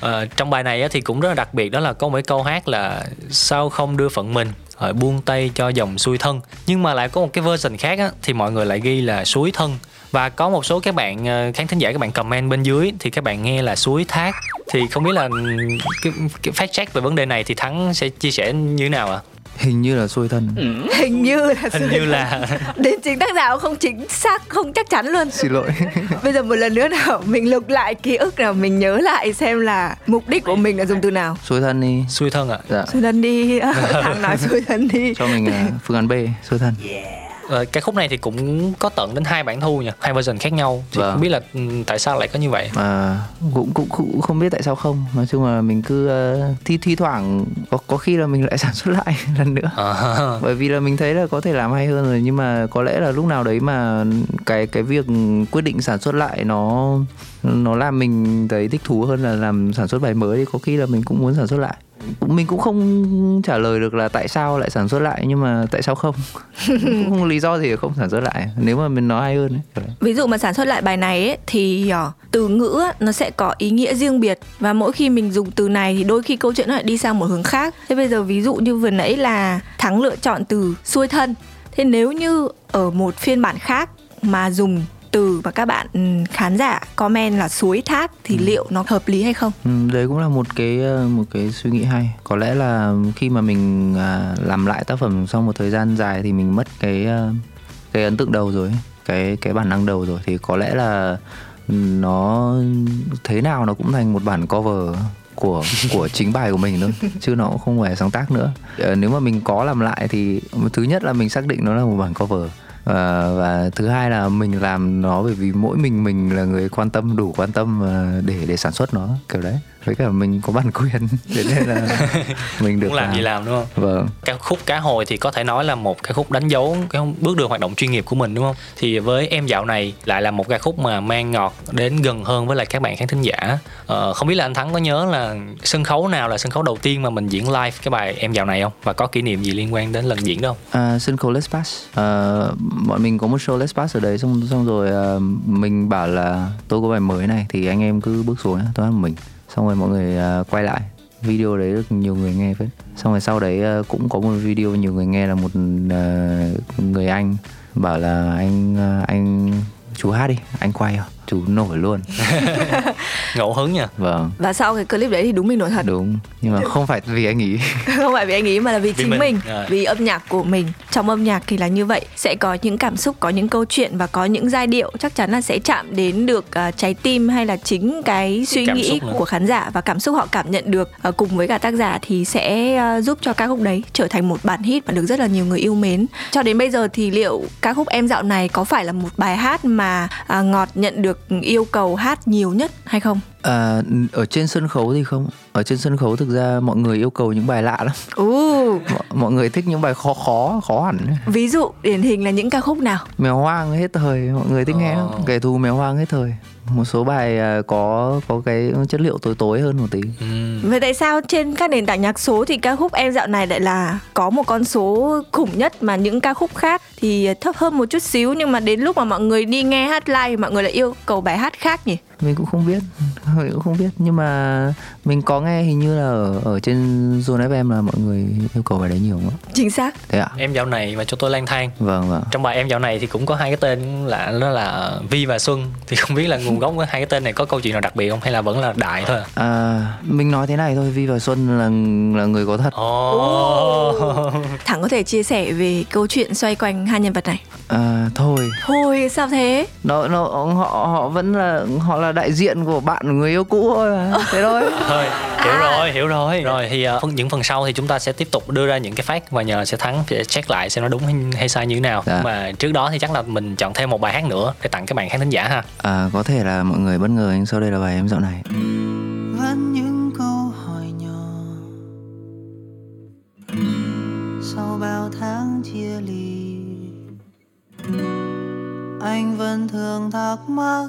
C: Ờ, trong bài này á, thì cũng rất là đặc biệt đó là có một cái câu hát là sao không đưa phận mình rồi buông tay cho dòng xuôi thân. Nhưng mà lại có một cái version khác á, thì mọi người lại ghi là suối thân. Và có một số các bạn ờ, khán thính giả các bạn comment bên dưới thì các bạn nghe là suối thác. Thì không biết là ừ, cái, cái fact check về vấn đề này thì thắng sẽ chia sẻ như thế nào ạ?
B: Hình như là xuôi thân.
A: Hình như là
C: hình như là
A: đến chính tác giả cũng không chính xác không chắc chắn luôn.
B: Xin lỗi.
A: Bây giờ một lần nữa nào mình lục lại ký ức nào mình nhớ lại xem là mục đích của mình là dùng từ nào.
B: Xuôi thân đi.
C: Xuôi thân ạ.
B: Dạ.
A: Xuôi thân đi. Thằng nói xuôi thân đi.
B: Cho mình ờ, phương án B xuôi thân.
C: Ờ, cái khúc này thì cũng có tận đến hai bản thu nha hai version khác nhau. Thì
B: Vâng.
C: không biết là ừ, tại sao lại có như vậy?
B: Mà cũng, cũng cũng không biết tại sao không. Nói chung là mình cứ ờ, thi thi thoảng có có khi là mình lại sản xuất lại lần nữa.
C: Ờ.
B: bởi vì là mình thấy là có thể làm hay hơn rồi nhưng mà có lẽ là lúc nào đấy mà cái cái việc quyết định sản xuất lại nó nó làm mình thấy thích thú hơn là làm sản xuất bài mới thì có khi là mình cũng muốn sản xuất lại mình cũng không trả lời được là tại sao lại sản xuất lại nhưng mà tại sao không? Cũng không lý do gì không sản xuất lại nếu mà mình nói hay hơn ấy.
A: ví dụ mà sản xuất lại bài này ấy, thì ờ, từ ngữ nó sẽ có ý nghĩa riêng biệt. Và mỗi khi mình dùng từ này thì đôi khi câu chuyện nó lại đi sang một hướng khác. Thế bây giờ ví dụ như vừa nãy là thắng lựa chọn từ xuôi thân thế nếu như ở một phiên bản khác mà dùng từ và các bạn ừ, khán giả comment là suối thác thì liệu nó hợp lý hay không?
B: Ừ, đấy cũng là một cái ờ, một cái suy nghĩ hay. Có lẽ là khi mà mình à, làm lại tác phẩm sau một thời gian dài thì mình mất cái ờ, cái ấn tượng đầu rồi cái cái bản năng đầu rồi. Thì có lẽ là nó thế nào nó cũng thành một bản cover của của chính bài của mình thôi chứ nó cũng không phải sáng tác nữa. Ờ, nếu mà mình có làm lại thì thứ nhất là mình xác định nó là một bản cover và, và thứ hai là mình làm nó bởi vì mỗi mình mình là người quan tâm đủ quan tâm ờ, để để sản xuất nó kiểu đấy với cả mình có bản quyền thế nên là mình được
C: cũng làm gì làm đúng không?
B: Vâng.
C: Ca khúc cá hồi thì có thể nói là một ca khúc đánh dấu cái bước đường hoạt động chuyên nghiệp của mình đúng không? Thì với em dạo này lại là một ca khúc mà mang ngọt đến gần hơn với lại các bạn khán thính giả. Ờ, không biết là anh thắng có nhớ là sân khấu nào là sân khấu đầu tiên mà mình diễn live cái bài em dạo này không? Và có kỷ niệm gì liên quan đến lần diễn không?
B: À, sân khấu Let's Pass. À, bọn mình có một show Let's Pass ở đấy xong xong rồi à, mình bảo là tôi có bài mới này thì anh em cứ bước xuống tôi hát mình xong rồi mọi người à, quay lại. Video đấy được nhiều người nghe phết. Xong rồi sau đấy à, cũng có một video nhiều người nghe là một à, người anh bảo là anh anh chú hát đi, anh quay à chú nổi luôn.
C: Ngẫu hứng nha.
B: Vâng.
A: Và sau cái clip đấy thì đúng mình nổi thật.
B: Đúng nhưng mà không phải vì anh ý.
A: Không phải vì anh ý mà là vì,
C: Vì
A: chính
C: mình.
A: mình,
C: Rồi.
A: vì âm nhạc của mình. Trong âm nhạc thì là như vậy sẽ có những cảm xúc có những câu chuyện và có những giai điệu chắc chắn là sẽ chạm đến được à, trái tim hay là chính cái suy
C: Cảm
A: nghĩ của khán giả và cảm xúc họ cảm nhận được à, cùng với cả tác giả thì sẽ à, giúp cho ca khúc đấy trở thành một bản hit và được rất là nhiều người yêu mến. Cho đến bây giờ thì liệu ca khúc em dạo này có phải là một bài hát mà à, ngọt nhận được yêu cầu hát nhiều nhất hay không?
B: À, ở trên sân khấu thì không. Ở trên sân khấu thực ra mọi người yêu cầu những bài lạ lắm.
A: Uh,
B: mọi, mọi người thích những bài khó khó khó hẳn.
A: Ví dụ điển hình là những ca khúc nào?
B: Mèo hoang hết thời mọi người thích nghe lắm.
C: Ờ.
B: kẻ thù mèo hoang hết thời một số bài à, có có cái chất liệu tối tối hơn một tí.
C: Ừ.
A: Vậy tại sao trên các nền tảng nhạc số thì ca khúc em dạo này lại là có một con số khủng nhất mà những ca khúc khác thì thấp hơn một chút xíu? Nhưng mà đến lúc mà mọi người đi nghe hát live mọi người lại yêu cầu bài hát khác nhỉ?
B: mình cũng không biết mình cũng không biết. Nhưng mà mình có nghe hình như là ở, ở trên Zone FM là mọi người yêu cầu bài đấy nhiều lắm.
A: Chính xác.
B: Thế ạ?
C: Em dạo này và cho tôi lang thang.
B: Vâng vâng.
C: Trong bài em dạo này thì cũng có hai cái tên là đó là Vi và Xuân. Thì không biết là nguồn gốc của hai cái tên này có câu chuyện nào đặc biệt không? Hay là vẫn là đại thôi? À?
B: à, mình nói thế này thôi Vi và Xuân là là người có thật.
C: Ồ.
A: thắng có thể chia sẻ về câu chuyện xoay quanh hai nhân vật này.
B: À, thôi.
A: Thôi sao thế?
B: Nó nó họ họ vẫn là họ là đại diện của bạn người yêu cũ thôi mà. thế thôi.
C: Thôi hiểu rồi hiểu rồi. Rồi thì uh, phần những phần sau thì chúng ta sẽ tiếp tục đưa ra những cái fact và nhờ sẽ thắng sẽ check lại xem nó đúng hay, hay sai như thế nào.
B: Dạ.
C: mà trước đó thì chắc là mình chọn thêm một bài hát nữa để tặng các bạn khán thính giả ha.
B: À, có thể là mọi người bất ngờ nhưng sau đây là bài em dạo này.
E: Vẫn những câu hỏi nhỏ. Sau bao tháng chia ly, anh vẫn thường thắc mắc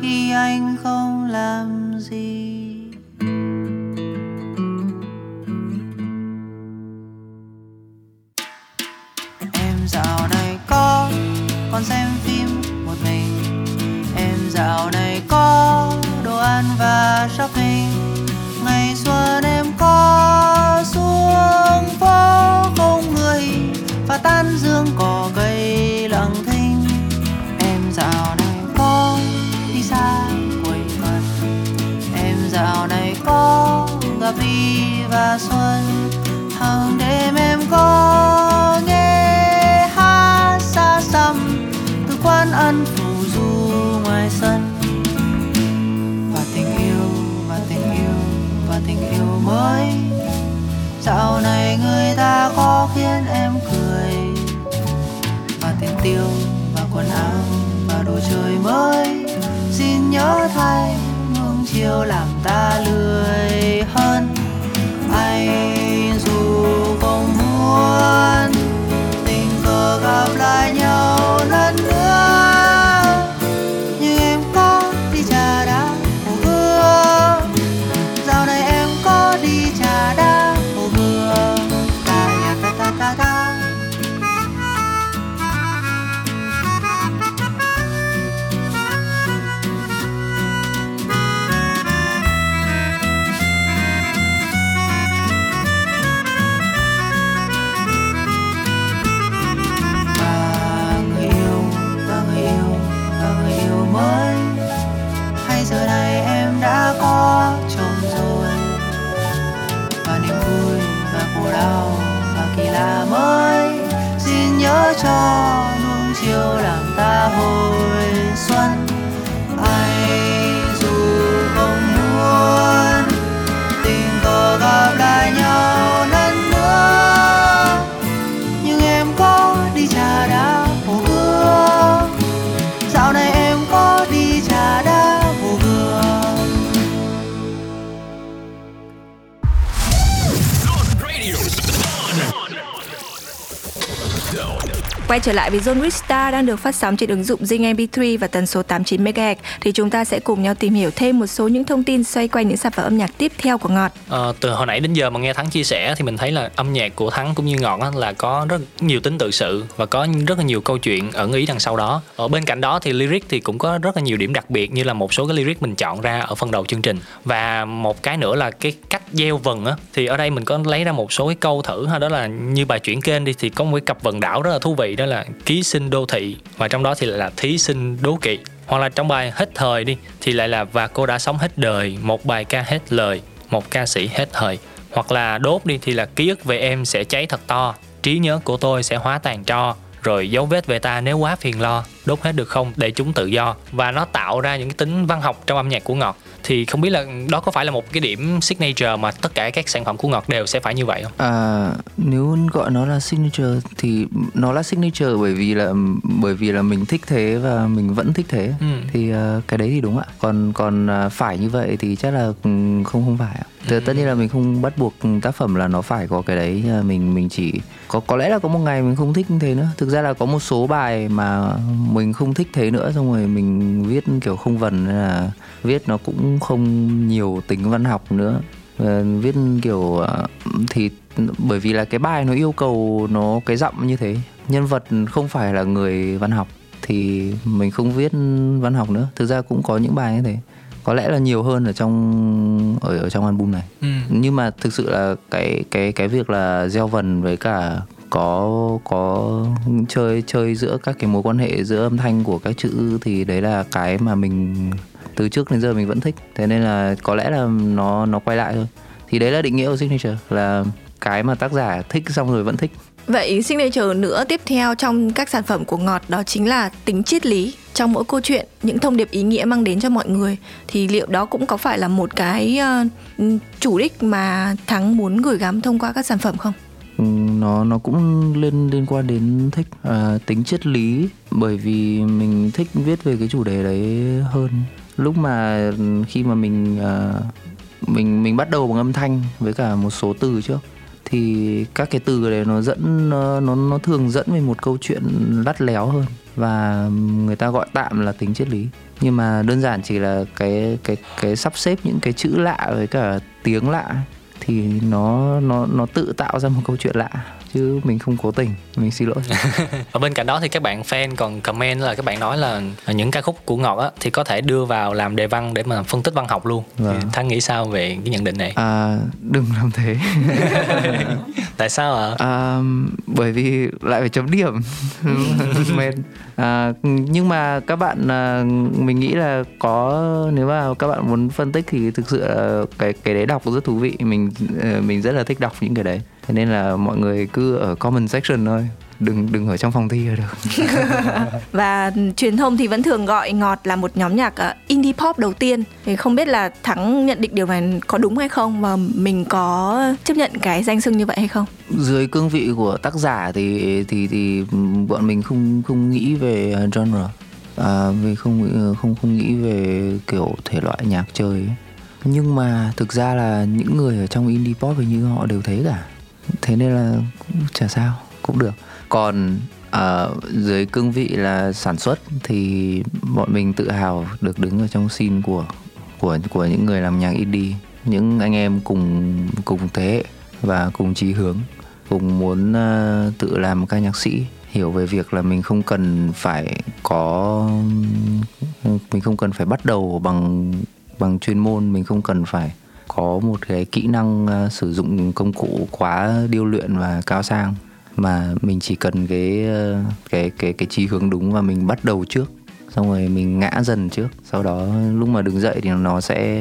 E: khi anh không làm gì. Em dạo này có còn xem phim dạo này có đồ ăn và shopping. Ngày xuân em có xuống phố không người, và tan dương cỏ cây lặng thinh. Em dạo này có đi xa quầy mật. Em dạo này có gặp đi và xuân. Hàng đêm em có nghe hát xa xăm, từ quán ăn ngoài sân. Và tình yêu, và tình yêu, và tình yêu mới. Dạo này người ta có khiến em cười. Và tiền tiêu, và quần áo, và đồ chơi mới. Xin nhớ thay nương chiều làm ta lười. Hơn xin
A: Quay trở lại với Zone Rista Star đang được phát sóng trên ứng dụng Zing MP3 và tần số 89 MHz thì chúng ta sẽ cùng nhau tìm hiểu thêm một số những thông tin xoay quanh những sản phẩm âm nhạc tiếp theo của Ngọt.
C: À, từ hồi nãy đến giờ mà nghe Thắng chia sẻ thì mình thấy là âm nhạc của Thắng cũng như Ngọt á, là có rất nhiều tính tự sự và có rất là nhiều câu chuyện ẩn ý đằng sau đó. Ở bên cạnh đó thì lyric thì cũng có rất là nhiều điểm đặc biệt như là một số cái lyric mình chọn ra ở phần đầu chương trình và một cái nữa là cái cách gieo vần á thì ở đây mình có lấy ra một số cái câu thử ha đó là như bài chuyển kênh đi thì có một cái cặp vần đảo rất là thú vị đó là ký sinh đô thị và trong đó thì lại là thí sinh đố kỵ. Hoặc là trong bài hết thời đi, thì lại là và cô đã sống hết đời một bài ca hết lời, một ca sĩ hết thời. Hoặc là đốt đi, thì là ký ức về em sẽ cháy thật to, trí nhớ của tôi sẽ hóa tàn tro, rồi dấu vết về ta nếu quá phiền lo, đốt hết được không để chúng tự do và nó tạo ra những tính văn học trong âm nhạc của ngọt thì không biết là đó có phải là một cái điểm signature mà tất cả các sản phẩm của ngọt đều sẽ phải như vậy không?
B: À, nếu gọi nó là signature thì nó là signature bởi vì là bởi vì là mình thích thế và mình vẫn thích thế.
C: Ừ.
B: thì uh, cái đấy thì đúng ạ. Còn còn uh, phải như vậy thì chắc là ừ, không không phải ạ. Thì tất nhiên là mình không bắt buộc tác phẩm là nó phải có cái đấy uh, mình mình chỉ có có lẽ là có một ngày mình không thích như thế nữa. Thực ra là có một số bài mà mình không thích thế nữa xong rồi mình viết kiểu không vần là viết nó cũng không nhiều tính văn học nữa. Ờ, viết kiểu ờ, thì bởi vì là cái bài nó yêu cầu nó cái giọng như thế. Nhân vật không phải là người văn học thì mình không viết văn học nữa. Thực ra cũng có những bài như thế. Có lẽ là nhiều hơn ở trong ở ở trong album này.
C: Ừ.
B: nhưng mà thực sự là cái cái cái việc là gieo vần với cả có có chơi chơi giữa các cái mối quan hệ giữa âm thanh của các chữ thì đấy là cái mà mình từ trước đến giờ mình vẫn thích thế nên là có lẽ là nó nó quay lại thôi. Thì đấy là định nghĩa của signature là cái mà tác giả thích xong rồi vẫn thích.
A: Vậy signature nữa tiếp theo trong các sản phẩm của Ngọt đó chính là tính triết lý. Trong mỗi câu chuyện, những thông điệp ý nghĩa mang đến cho mọi người thì liệu đó cũng có phải là một cái ờ, chủ đích mà Thắng muốn gửi gắm thông qua các sản phẩm không?
B: Ừ, nó nó cũng liên liên quan đến thích à, tính triết lý. Bởi vì mình thích viết về cái chủ đề đấy hơn lúc mà ừ, khi mà mình uh, mình mình bắt đầu bằng âm thanh với cả một số từ trước thì các cái từ đấy nó dẫn nó nó, nó thường dẫn về một câu chuyện lắt léo hơn và người ta gọi tạm là tính triết lý. Nhưng mà đơn giản chỉ là cái cái cái sắp xếp những cái chữ lạ với cả tiếng lạ thì nó nó nó tự tạo ra một câu chuyện lạ chứ mình không cố tình mình xin lỗi
C: Và bên cạnh đó thì các bạn fan còn comment là các bạn nói là những ca khúc của Ngọt á thì có thể đưa vào làm đề văn để mà phân tích văn học luôn.
B: Vâng.
C: Thắng nghĩ sao về cái nhận định này?
B: à, đừng làm thế
C: Tại sao ạ?
B: à, bởi vì lại phải chấm điểm mệt à, nhưng mà các bạn à, mình nghĩ là có nếu mà các bạn muốn phân tích thì thực sự là cái cái đấy đọc rất thú vị mình ờ, mình rất là thích đọc những cái đấy thế nên là mọi người cứ ở comment section thôi đừng đừng ở trong phòng thi là được
A: Và truyền thông thì vẫn thường gọi Ngọt là một nhóm nhạc ờ, indie pop đầu tiên. Thì không biết là Thắng nhận định điều này có đúng hay không và mình có chấp nhận cái danh xưng như vậy hay không?
B: dưới cương vị của tác giả thì thì thì bọn mình không không nghĩ về genre à, vì không không không nghĩ về kiểu thể loại nhạc chơi ấy. nhưng mà thực ra là những người ở trong indie pop hình như họ đều thế cả thế nên là cũng chả sao cũng được. Còn ở dưới cương vị là sản xuất thì bọn mình tự hào được đứng ở trong scene của của của những người làm nhạc indie những anh em cùng cùng thế hệ và cùng chí hướng cùng muốn uh, tự làm ca nhạc sĩ. Hiểu về việc là mình không cần phải có mình không cần phải bắt đầu bằng bằng chuyên môn mình không cần phải có một cái kỹ năng ờ, sử dụng công cụ quá điêu luyện và cao sang mà mình chỉ cần cái ờ, cái cái cái chi hướng đúng và mình bắt đầu trước xong rồi mình ngã dần trước. Sau đó lúc mà đứng dậy thì nó sẽ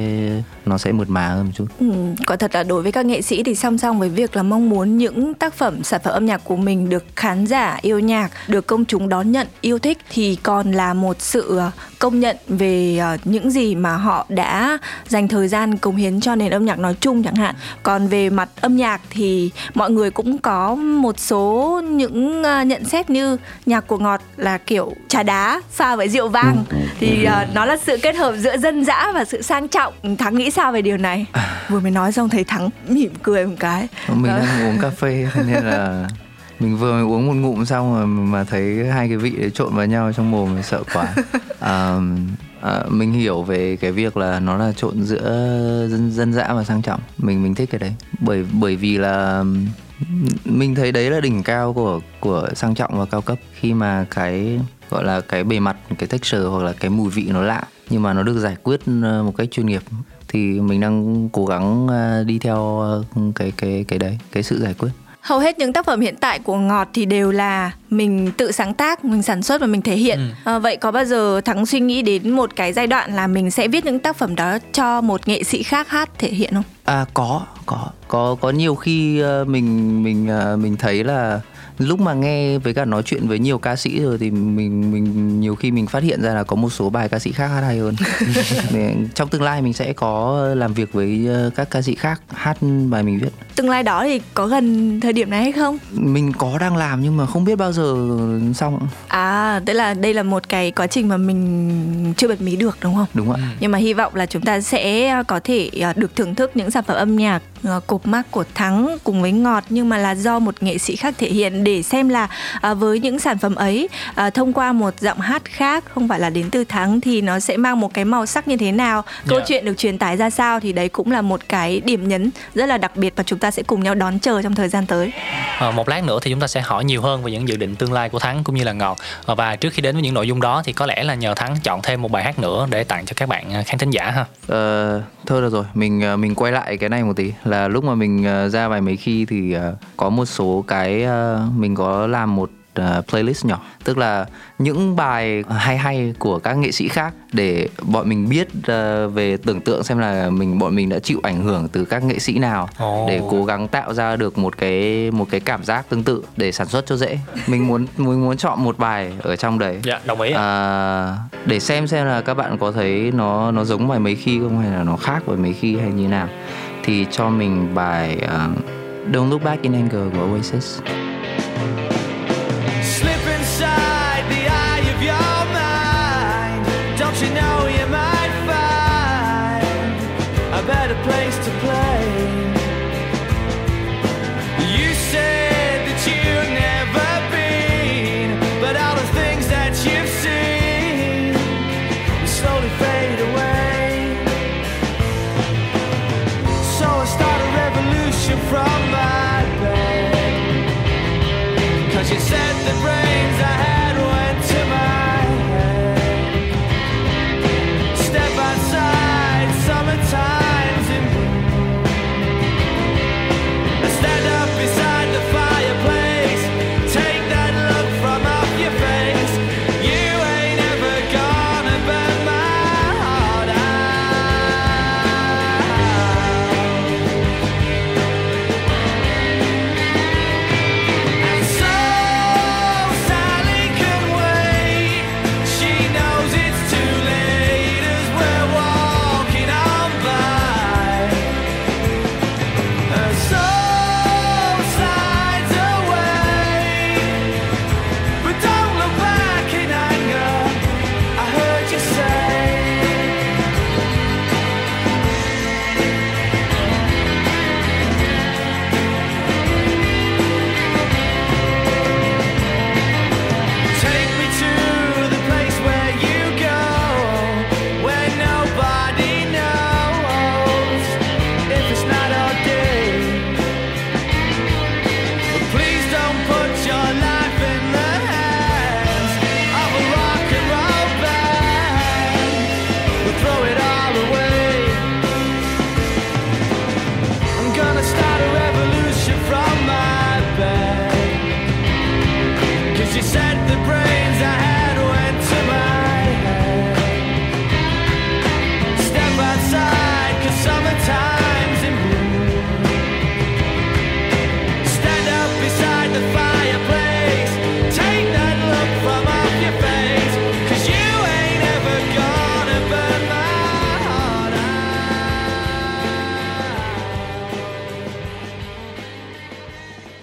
B: nó sẽ mượt mà hơn một chút.
A: Ừ, quả thật là đối với các nghệ sĩ thì song song với việc là mong muốn những tác phẩm sản phẩm âm nhạc của mình được khán giả yêu nhạc, được công chúng đón nhận, yêu thích thì còn là một sự ờ, công nhận về ờ, những gì mà họ đã dành thời gian cống hiến cho nền âm nhạc nói chung chẳng hạn. Còn về mặt âm nhạc thì mọi người cũng có một số những ờ, nhận xét như nhạc của Ngọt là kiểu trà đá pha với rượu vang. Thì ờ, nó là sự kết hợp giữa dân dã và sự sang trọng. Thắng nghĩ sao về điều này? Vừa mới nói xong thấy Thắng mỉm cười một cái.
B: mình đang uống cà phê nên là mình vừa mới uống một ngụm xong rồi mà thấy hai cái vị đấy trộn vào nhau trong mồm thì sợ quá. À, à, mình hiểu về cái việc là nó là trộn giữa dân dân dã và sang trọng. Mình mình thích cái đấy. Bởi bởi vì là mình thấy đấy là đỉnh cao của của sang trọng và cao cấp. Khi mà cái gọi là cái bề mặt cái texture hoặc là cái mùi vị nó lạ nhưng mà nó được giải quyết ờ, một cách chuyên nghiệp thì mình đang cố gắng ờ, đi theo ờ, cái cái cái đấy cái sự giải quyết
A: Hầu hết những tác phẩm hiện tại của Ngọt thì đều là mình tự sáng tác, mình sản xuất và mình thể hiện. À, vậy có bao giờ Thắng suy nghĩ đến một cái giai đoạn là mình sẽ viết những tác phẩm đó cho một nghệ sĩ khác hát thể hiện không?
B: À có, có, có có nhiều khi mình mình mình thấy là lúc mà nghe với cả nói chuyện với nhiều ca sĩ rồi thì mình mình nhiều khi mình phát hiện ra là có một số bài ca sĩ khác hát hay hơn. Trong tương lai mình sẽ có làm việc với ờ, các ca sĩ khác hát bài mình viết.
A: Tương lai đó thì có gần thời điểm này hay không?
B: Mình có đang làm nhưng mà không biết bao giờ xong.
A: À, tức là đây là một cái quá trình mà mình chưa bật mí được đúng không?
B: Đúng ạ.
A: Nhưng mà hy vọng là chúng ta sẽ có thể à, được thưởng thức những sản phẩm âm nhạc uh, cột mác của thắng cùng với ngọt nhưng mà là do một nghệ sĩ khác thể hiện để xem là với những sản phẩm ấy thông qua một giọng hát khác không phải là đến từ thắng thì nó sẽ mang một cái màu sắc như thế nào câu
C: Dạ.
A: chuyện được truyền tải ra sao thì đấy cũng là một cái điểm nhấn rất là đặc biệt và chúng ta sẽ cùng nhau đón chờ trong thời gian tới.
C: Ờ, một lát nữa thì chúng ta sẽ hỏi nhiều hơn về những dự định tương lai của Thắng cũng như là Ngọt Ờ, và trước khi đến với những nội dung đó thì có lẽ là nhờ Thắng chọn thêm một bài hát nữa để tặng cho các bạn ờ, khán thính giả ha.
B: Ờ, thôi được rồi, mình mình quay lại cái này một tí. Là lúc mà mình ra bài mấy khi thì có một số cái mình có làm một ờ, playlist nhỏ, tức là những bài hay hay của các nghệ sĩ khác để bọn mình biết ờ, về tưởng tượng xem là mình bọn mình đã chịu ảnh hưởng từ các nghệ sĩ nào
C: Ồ.
B: để cố gắng tạo ra được một cái một cái cảm giác tương tự để sản xuất cho dễ. Mình muốn mình muốn chọn một bài ở trong đấy.
C: Dạ đồng ý.
B: À, để xem xem là các bạn có thấy nó nó giống bài mấy khi không hay là nó khác với mấy khi hay như nào thì cho mình bài uh, Don't Look Back in Anger của Oasis
G: you know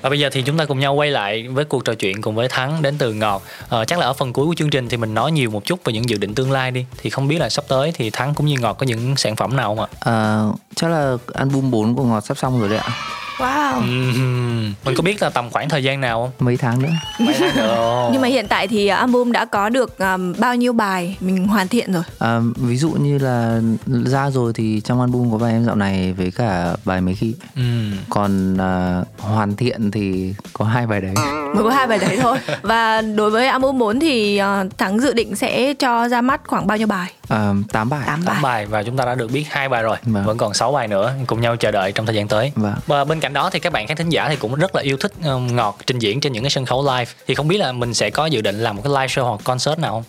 C: Và bây giờ thì chúng ta cùng nhau quay lại với cuộc trò chuyện cùng với Thắng đến từ Ngọt. Ờ, chắc là ở phần cuối của chương trình thì mình nói nhiều một chút về những dự định tương lai đi. Thì không biết là sắp tới thì Thắng cũng như Ngọt có những sản phẩm nào không ạ?
B: à, chắc là album 4 của Ngọt sắp xong rồi đấy ạ
A: wow.
C: Ừm, Mình có biết là tầm khoảng thời gian nào không?
B: mấy tháng nữa.
C: Mấy tháng nữa.
A: nhưng mà hiện tại thì album đã có được um, bao nhiêu bài mình hoàn thiện rồi?
B: À, ví dụ như là ra rồi thì trong album có bài em dạo này với cả bài mấy khi.
C: Ừm.
B: còn à, hoàn thiện thì có hai bài đấy.
A: Mới có hai bài đấy thôi. Và đối với album 4 thì uh, thắng dự định sẽ cho ra mắt khoảng bao nhiêu bài?
B: À, 8 bài.
A: Tám
C: 8
A: bài.
C: bài và chúng ta đã được biết hai bài rồi.
B: Vâng.
C: vẫn còn 6 bài nữa. Cùng nhau chờ đợi trong thời gian tới.
B: Vâng.
C: và bên cạnh cạnh đó thì các bạn khán thính giả thì cũng rất là yêu thích um, ngọt trình diễn trên những cái sân khấu live. Thì không biết là mình sẽ có dự định làm một cái live show hoặc concert nào không?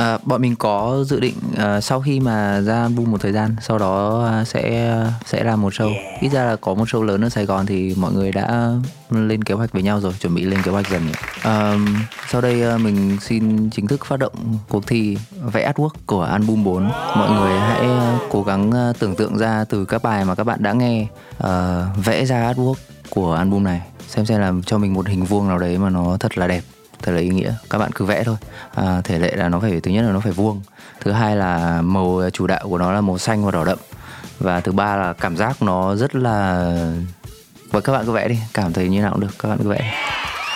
B: À, bọn mình có dự định à, sau khi mà ra album một thời gian sau đó à, sẽ sẽ làm một show. Ít ra là có một show lớn ở Sài Gòn thì mọi người đã lên kế hoạch với nhau rồi chuẩn bị lên kế hoạch dần. À, sau đây à, mình xin chính thức phát động cuộc thi vẽ artwork của album 4 mọi người hãy à, cố gắng à, tưởng tượng ra từ các bài mà các bạn đã nghe à, vẽ ra artwork của album này xem xem làm cho mình một hình vuông nào đấy mà nó thật là đẹp thật là ý nghĩa. Các bạn cứ vẽ thôi. À, thể lệ là nó phải thứ nhất là nó phải vuông. Thứ hai là màu à, chủ đạo của nó là màu xanh và đỏ đậm. Và thứ ba là cảm giác nó rất là và các bạn cứ vẽ đi. Cảm thấy như nào cũng được. Các bạn cứ vẽ đi.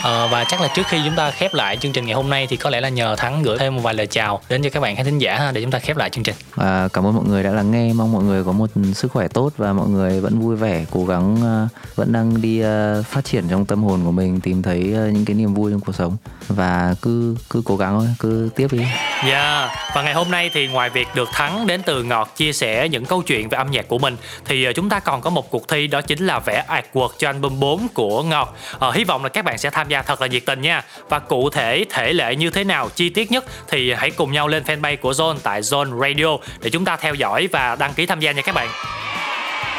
C: Ờ, và chắc là trước khi chúng ta khép lại chương trình ngày hôm nay thì có lẽ là nhờ Thắng gửi thêm một vài lời chào đến cho các bạn khán thính giả ha, để chúng ta khép lại chương trình.
B: và cảm ơn mọi người đã lắng nghe mong mọi người có một sức khỏe tốt và mọi người vẫn vui vẻ cố gắng ờ, vẫn đang đi ờ, phát triển trong tâm hồn của mình tìm thấy những cái niềm vui trong cuộc sống và cứ cứ cố gắng thôi cứ tiếp đi
C: Yeah. Và ngày hôm nay thì ngoài việc được Thắng đến từ Ngọt chia sẻ những câu chuyện về âm nhạc của mình thì chúng ta còn có một cuộc thi đó chính là vẽ artwork cho album 4 của Ngọt. Ờ, hy vọng là các bạn sẽ tham gia thật là nhiệt tình nha. Và cụ thể thể lệ như thế nào, chi tiết nhất thì hãy cùng nhau lên fanpage của Zone tại Zone Radio để chúng ta theo dõi và đăng ký tham gia nha các bạn.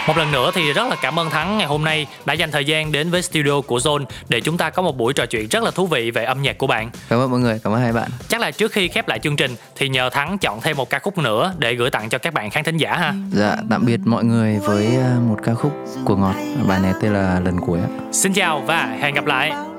C: Một lần nữa thì rất là cảm ơn Thắng ngày hôm nay đã dành thời gian đến với studio của Zone để chúng ta có một buổi trò chuyện rất là thú vị về âm nhạc của bạn.
B: cảm ơn mọi người cảm ơn hai bạn
C: Chắc là trước khi khép lại chương trình thì nhờ Thắng chọn thêm một ca khúc nữa để gửi tặng cho các bạn khán thính giả ha.
B: dạ tạm biệt mọi người với ờ, một ca khúc của ngọt bài này tên là lần cuối
C: Xin chào và hẹn gặp lại.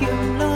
E: Kiệm lời